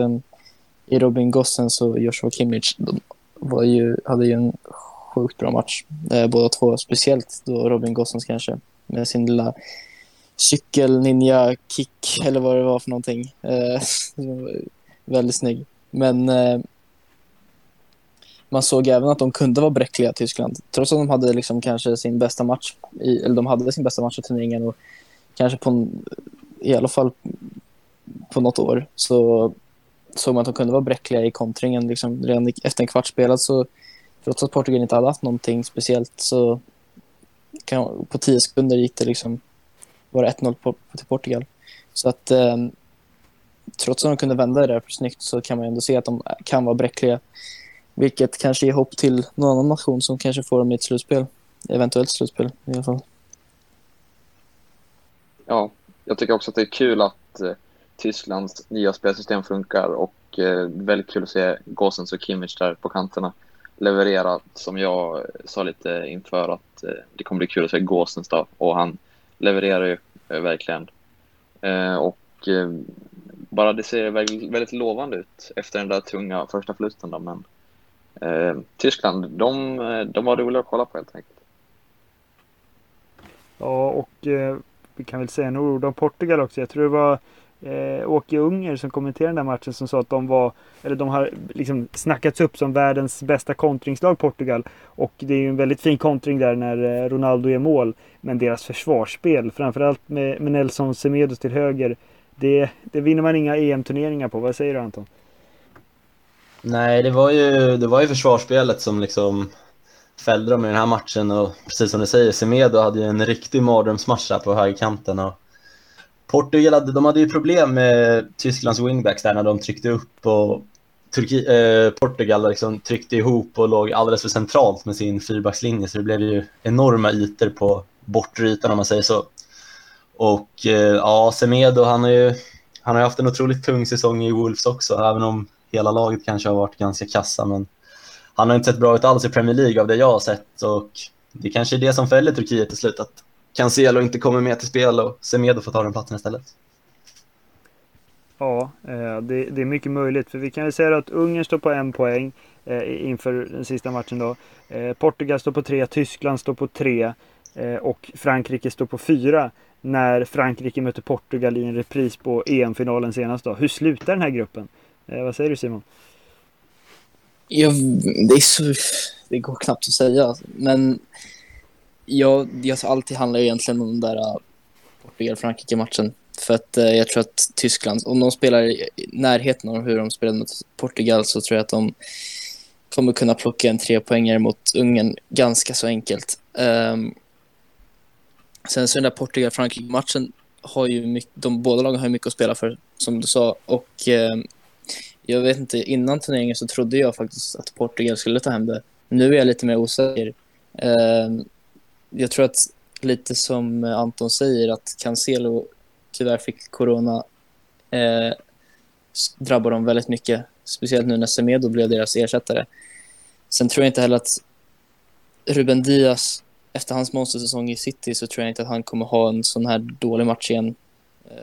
i Robin Gossens och Joshua Kimmich de var ju, hade ju en sjukt bra match. Båda två, speciellt då Robin Gossens kanske med sin lilla cykel ninja kick eller vad det var för någonting. Eh, [laughs] väldigt snygg. Men eh, man såg även att de kunde vara bräckliga, Tyskland. Trots att de hade liksom kanske sin bästa match, i, eller de hade sin bästa match i turneringen och kanske på en, i alla fall på något år så såg man att de kunde vara bräckliga i kontringen. Liksom, redan efter en kvart spelad så, trots att Portugal inte hade haft någonting speciellt, så kan, på tio sekunder gick det liksom, var 1-0 på, till Portugal. Så att eh, trots att de kunde vända det där snyggt så kan man ändå se att de kan vara bräckliga. Vilket kanske ger hopp till någon annan nation som kanske får dem i ett slutspel. Eventuellt slutspel i alla fall. Ja, jag tycker också att det är kul att eh, Tysklands nya spelsystem funkar och eh, väldigt kul att se Gosens och Kimmich där på kanterna leverera som jag sa lite inför att eh, det kommer bli kul att se Gosens då och han levererar ju eh, verkligen. Eh, och eh, bara det ser väldigt, väldigt, lovande ut efter den där tunga första förlusten då, men eh, Tyskland, de, eh, de var roliga att kolla på helt enkelt. Ja, och eh, vi kan väl säga några ord om Portugal också. Jag tror det var eh, Åke Unger som kommenterade den där matchen som sa att de var, eller de har liksom snackats upp som världens bästa kontringslag Portugal. Och det är ju en väldigt fin kontring där när eh, Ronaldo är mål. Men deras försvarsspel, framförallt med, med Nelson Semedos till höger, det, det vinner man inga EM-turneringar på. Vad säger du Anton? Nej, det var ju, det var ju försvarsspelet som liksom fällde dem i den här matchen och precis som du säger, Semedo hade ju en riktig mardrömsmatch där på högerkanten och Portugal hade, de hade ju problem med Tysklands wingbacks där när de tryckte upp och Turki, eh, Portugal liksom tryckte ihop och låg alldeles för centralt med sin fyrbackslinje så det blev ju enorma ytor på bortre ytan om man säger så. Och eh, ja, Semedo han har ju han har haft en otroligt tung säsong i Wolves också, även om hela laget kanske har varit ganska kassa. Men han har inte sett bra ut alls i Premier League av det jag har sett och det kanske är det som fäller Turkiet till slut, att Cancelo inte kommer med till spel och Semedo får ta den platsen istället. Ja, eh, det, det är mycket möjligt. För vi kan väl säga att Ungern står på en poäng eh, inför den sista matchen då. Eh, Portugal står på tre, Tyskland står på tre och Frankrike står på fyra. När Frankrike möter Portugal i en repris på EM-finalen senast då. Hur slutar den här gruppen? Vad säger du Simon? Ja, det, är så, det går knappt att säga. Men ja, alltså, allt handlar egentligen om den där äh, uh, Portugal-Frankrike-matchen. För att uh, jag tror att Tyskland, om de spelar i närheten av hur de spelade mot Portugal så tror jag att de kommer kunna plocka en trepoängare mot Ungern ganska så enkelt. Um, sen så den där Portugal-Frankrike-matchen har ju mycket, de båda lagen har mycket att spela för, som du sa. Och um, jag vet inte, innan turneringen så trodde jag faktiskt att Portugal skulle ta hem det. Nu är jag lite mer osäker. Um, jag tror att lite som Anton säger att Cancelo tyvärr fick corona eh, drabbar dem väldigt mycket. Speciellt nu när Semedo blev deras ersättare. Sen tror jag inte heller att Ruben Diaz, efter hans monstersäsong i City, så tror jag inte att han kommer ha en sån här dålig match igen.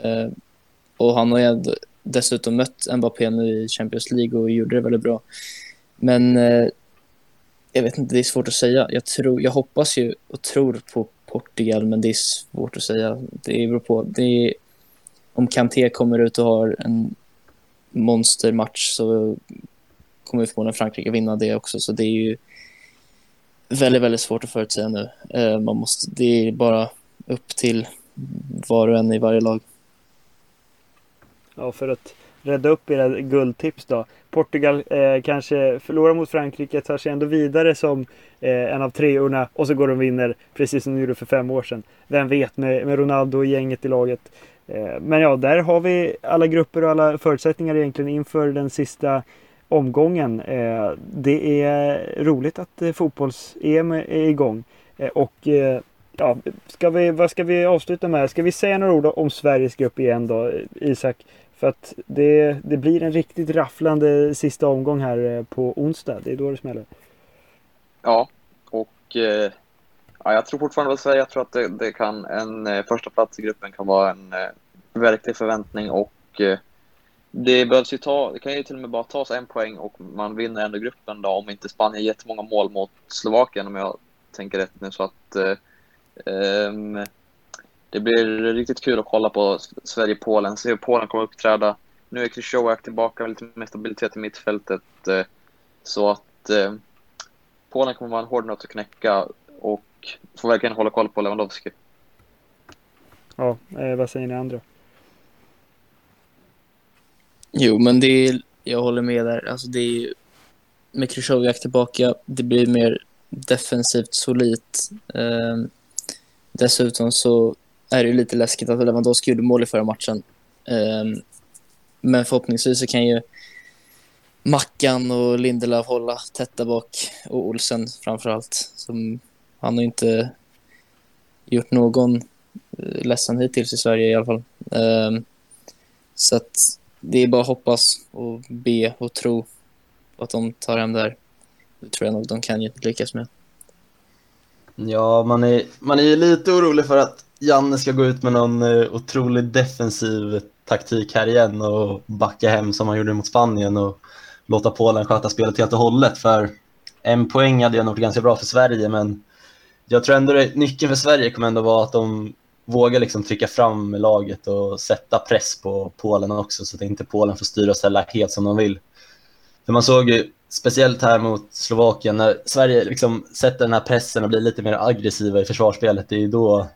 Eh, och han har ju dessutom mött Mbappé nu i Champions League och gjorde det väldigt bra. Men eh, jag vet inte, det är svårt att säga. Jag, tror, jag hoppas ju och tror på Portugal, men det är svårt att säga. Det beror på. Det är, om Kanté kommer ut och har en monstermatch så kommer förmodligen Frankrike vinna det också. Så det är ju väldigt, väldigt svårt att förutsäga nu. Eh, man måste, det är bara upp till var och en i varje lag. Ja, för att rädda upp era guldtips då. Portugal eh, kanske förlorar mot Frankrike, tar sig ändå vidare som eh, en av treorna och så går de och vinner precis som de gjorde för fem år sedan. Vem vet med, med Ronaldo och gänget i laget. Eh, men ja, där har vi alla grupper och alla förutsättningar egentligen inför den sista omgången. Eh, det är roligt att eh, fotbolls-EM är igång. Eh, och eh, ja, ska vi, vad ska vi avsluta med? Ska vi säga några ord om Sveriges grupp igen då, Isak? För att det, det blir en riktigt rafflande sista omgång här eh, på onsdag. Det är då det smäller. Ja, och eh, ja, jag tror fortfarande att Sverige, jag tror att det, det kan, en eh, första plats i gruppen kan vara en eh, verklig förväntning och eh, det behövs ju ta, det kan ju till och med bara tas en poäng och man vinner ändå gruppen då om inte Spanien jättemånga mål mot Slovakien om jag tänker rätt nu så att eh, ehm, det blir riktigt kul att kolla på Sverige-Polen, se hur Polen kommer uppträda. Nu är Krychowiak tillbaka med lite mer stabilitet i mittfältet eh, så att eh, Polen kommer vara en hård nöt att knäcka och får verkligen hålla koll på Lewandowski. Ja, eh, vad säger ni andra? Jo, men det är, jag håller med där. Alltså det är med Krychowiak tillbaka, det blir mer defensivt solitt. Eh, dessutom så är det lite läskigt att Lewandowski gjorde mål i förra matchen. Ehm, men förhoppningsvis så kan ju Mackan och Lindelöf hålla tätt där bak och Olsen framför allt. Som, han har inte gjort någon eh, ledsen hittills i Sverige i alla fall. Um, så att det är bara att hoppas och be och tro att de tar hem det här. Det tror jag nog de kan lyckas med. Ja, man är, man är lite orolig för att Janne ska gå ut med någon otroligt otrolig defensiv taktik här igen och backa hem som han gjorde mot Spanien och låta Polen sköta spelet helt och hållet. För en poäng hade jag nog ganska bra för Sverige, men jag tror ändå att nyckeln för Sverige kommer ändå vara att de vågar liksom trycka fram laget och sätta press på Polen också så att inte Polen får styra och ställa helt som de vill. För man såg ju speciellt här mot Slovakien när Sverige liksom sätter den här pressen och blir lite mer aggressiva i försvarsspelet. Det är då,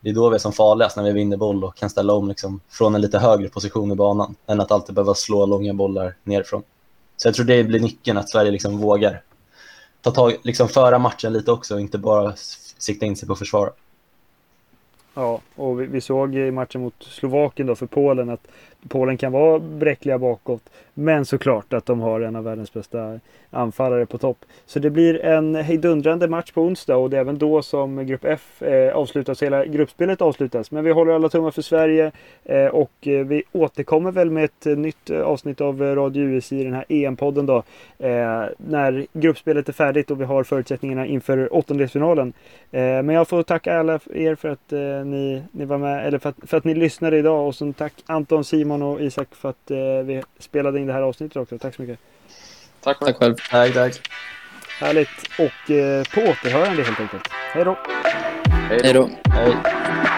det är då vi är som farligast när vi vinner boll och kan ställa om liksom från en lite högre position i banan än att alltid behöva slå långa bollar nerifrån. Så jag tror det blir nyckeln att Sverige liksom vågar ta tag, liksom föra matchen lite också och inte bara sikta in sig på försvar. Ja, och vi, vi, såg i matchen mot Slovakien då för Polen att Polen kan vara bräckliga bakåt. Men såklart att de har en av världens bästa anfallare på topp. Så det blir en hejdundrande match på onsdag och det är även då som Grupp F eh, avslutas, hela gruppspelet avslutas. Men vi håller alla tummar för Sverige eh, och eh, vi återkommer väl med ett nytt avsnitt av Radio US i den här EM-podden då. När gruppspelet är färdigt och vi har förutsättningarna inför åttondelsfinalen. Men jag får tacka alla er för att ni, ni var med, eller för att, för att ni lyssnade idag och så tack Anton, Simon och Isak för att vi spelade in det här avsnittet också. Tack så mycket. Tack själv. Tack själv. Tack, tack. Härligt. Och eh, på återhörande helt enkelt. Hej då. Hej då. Hej.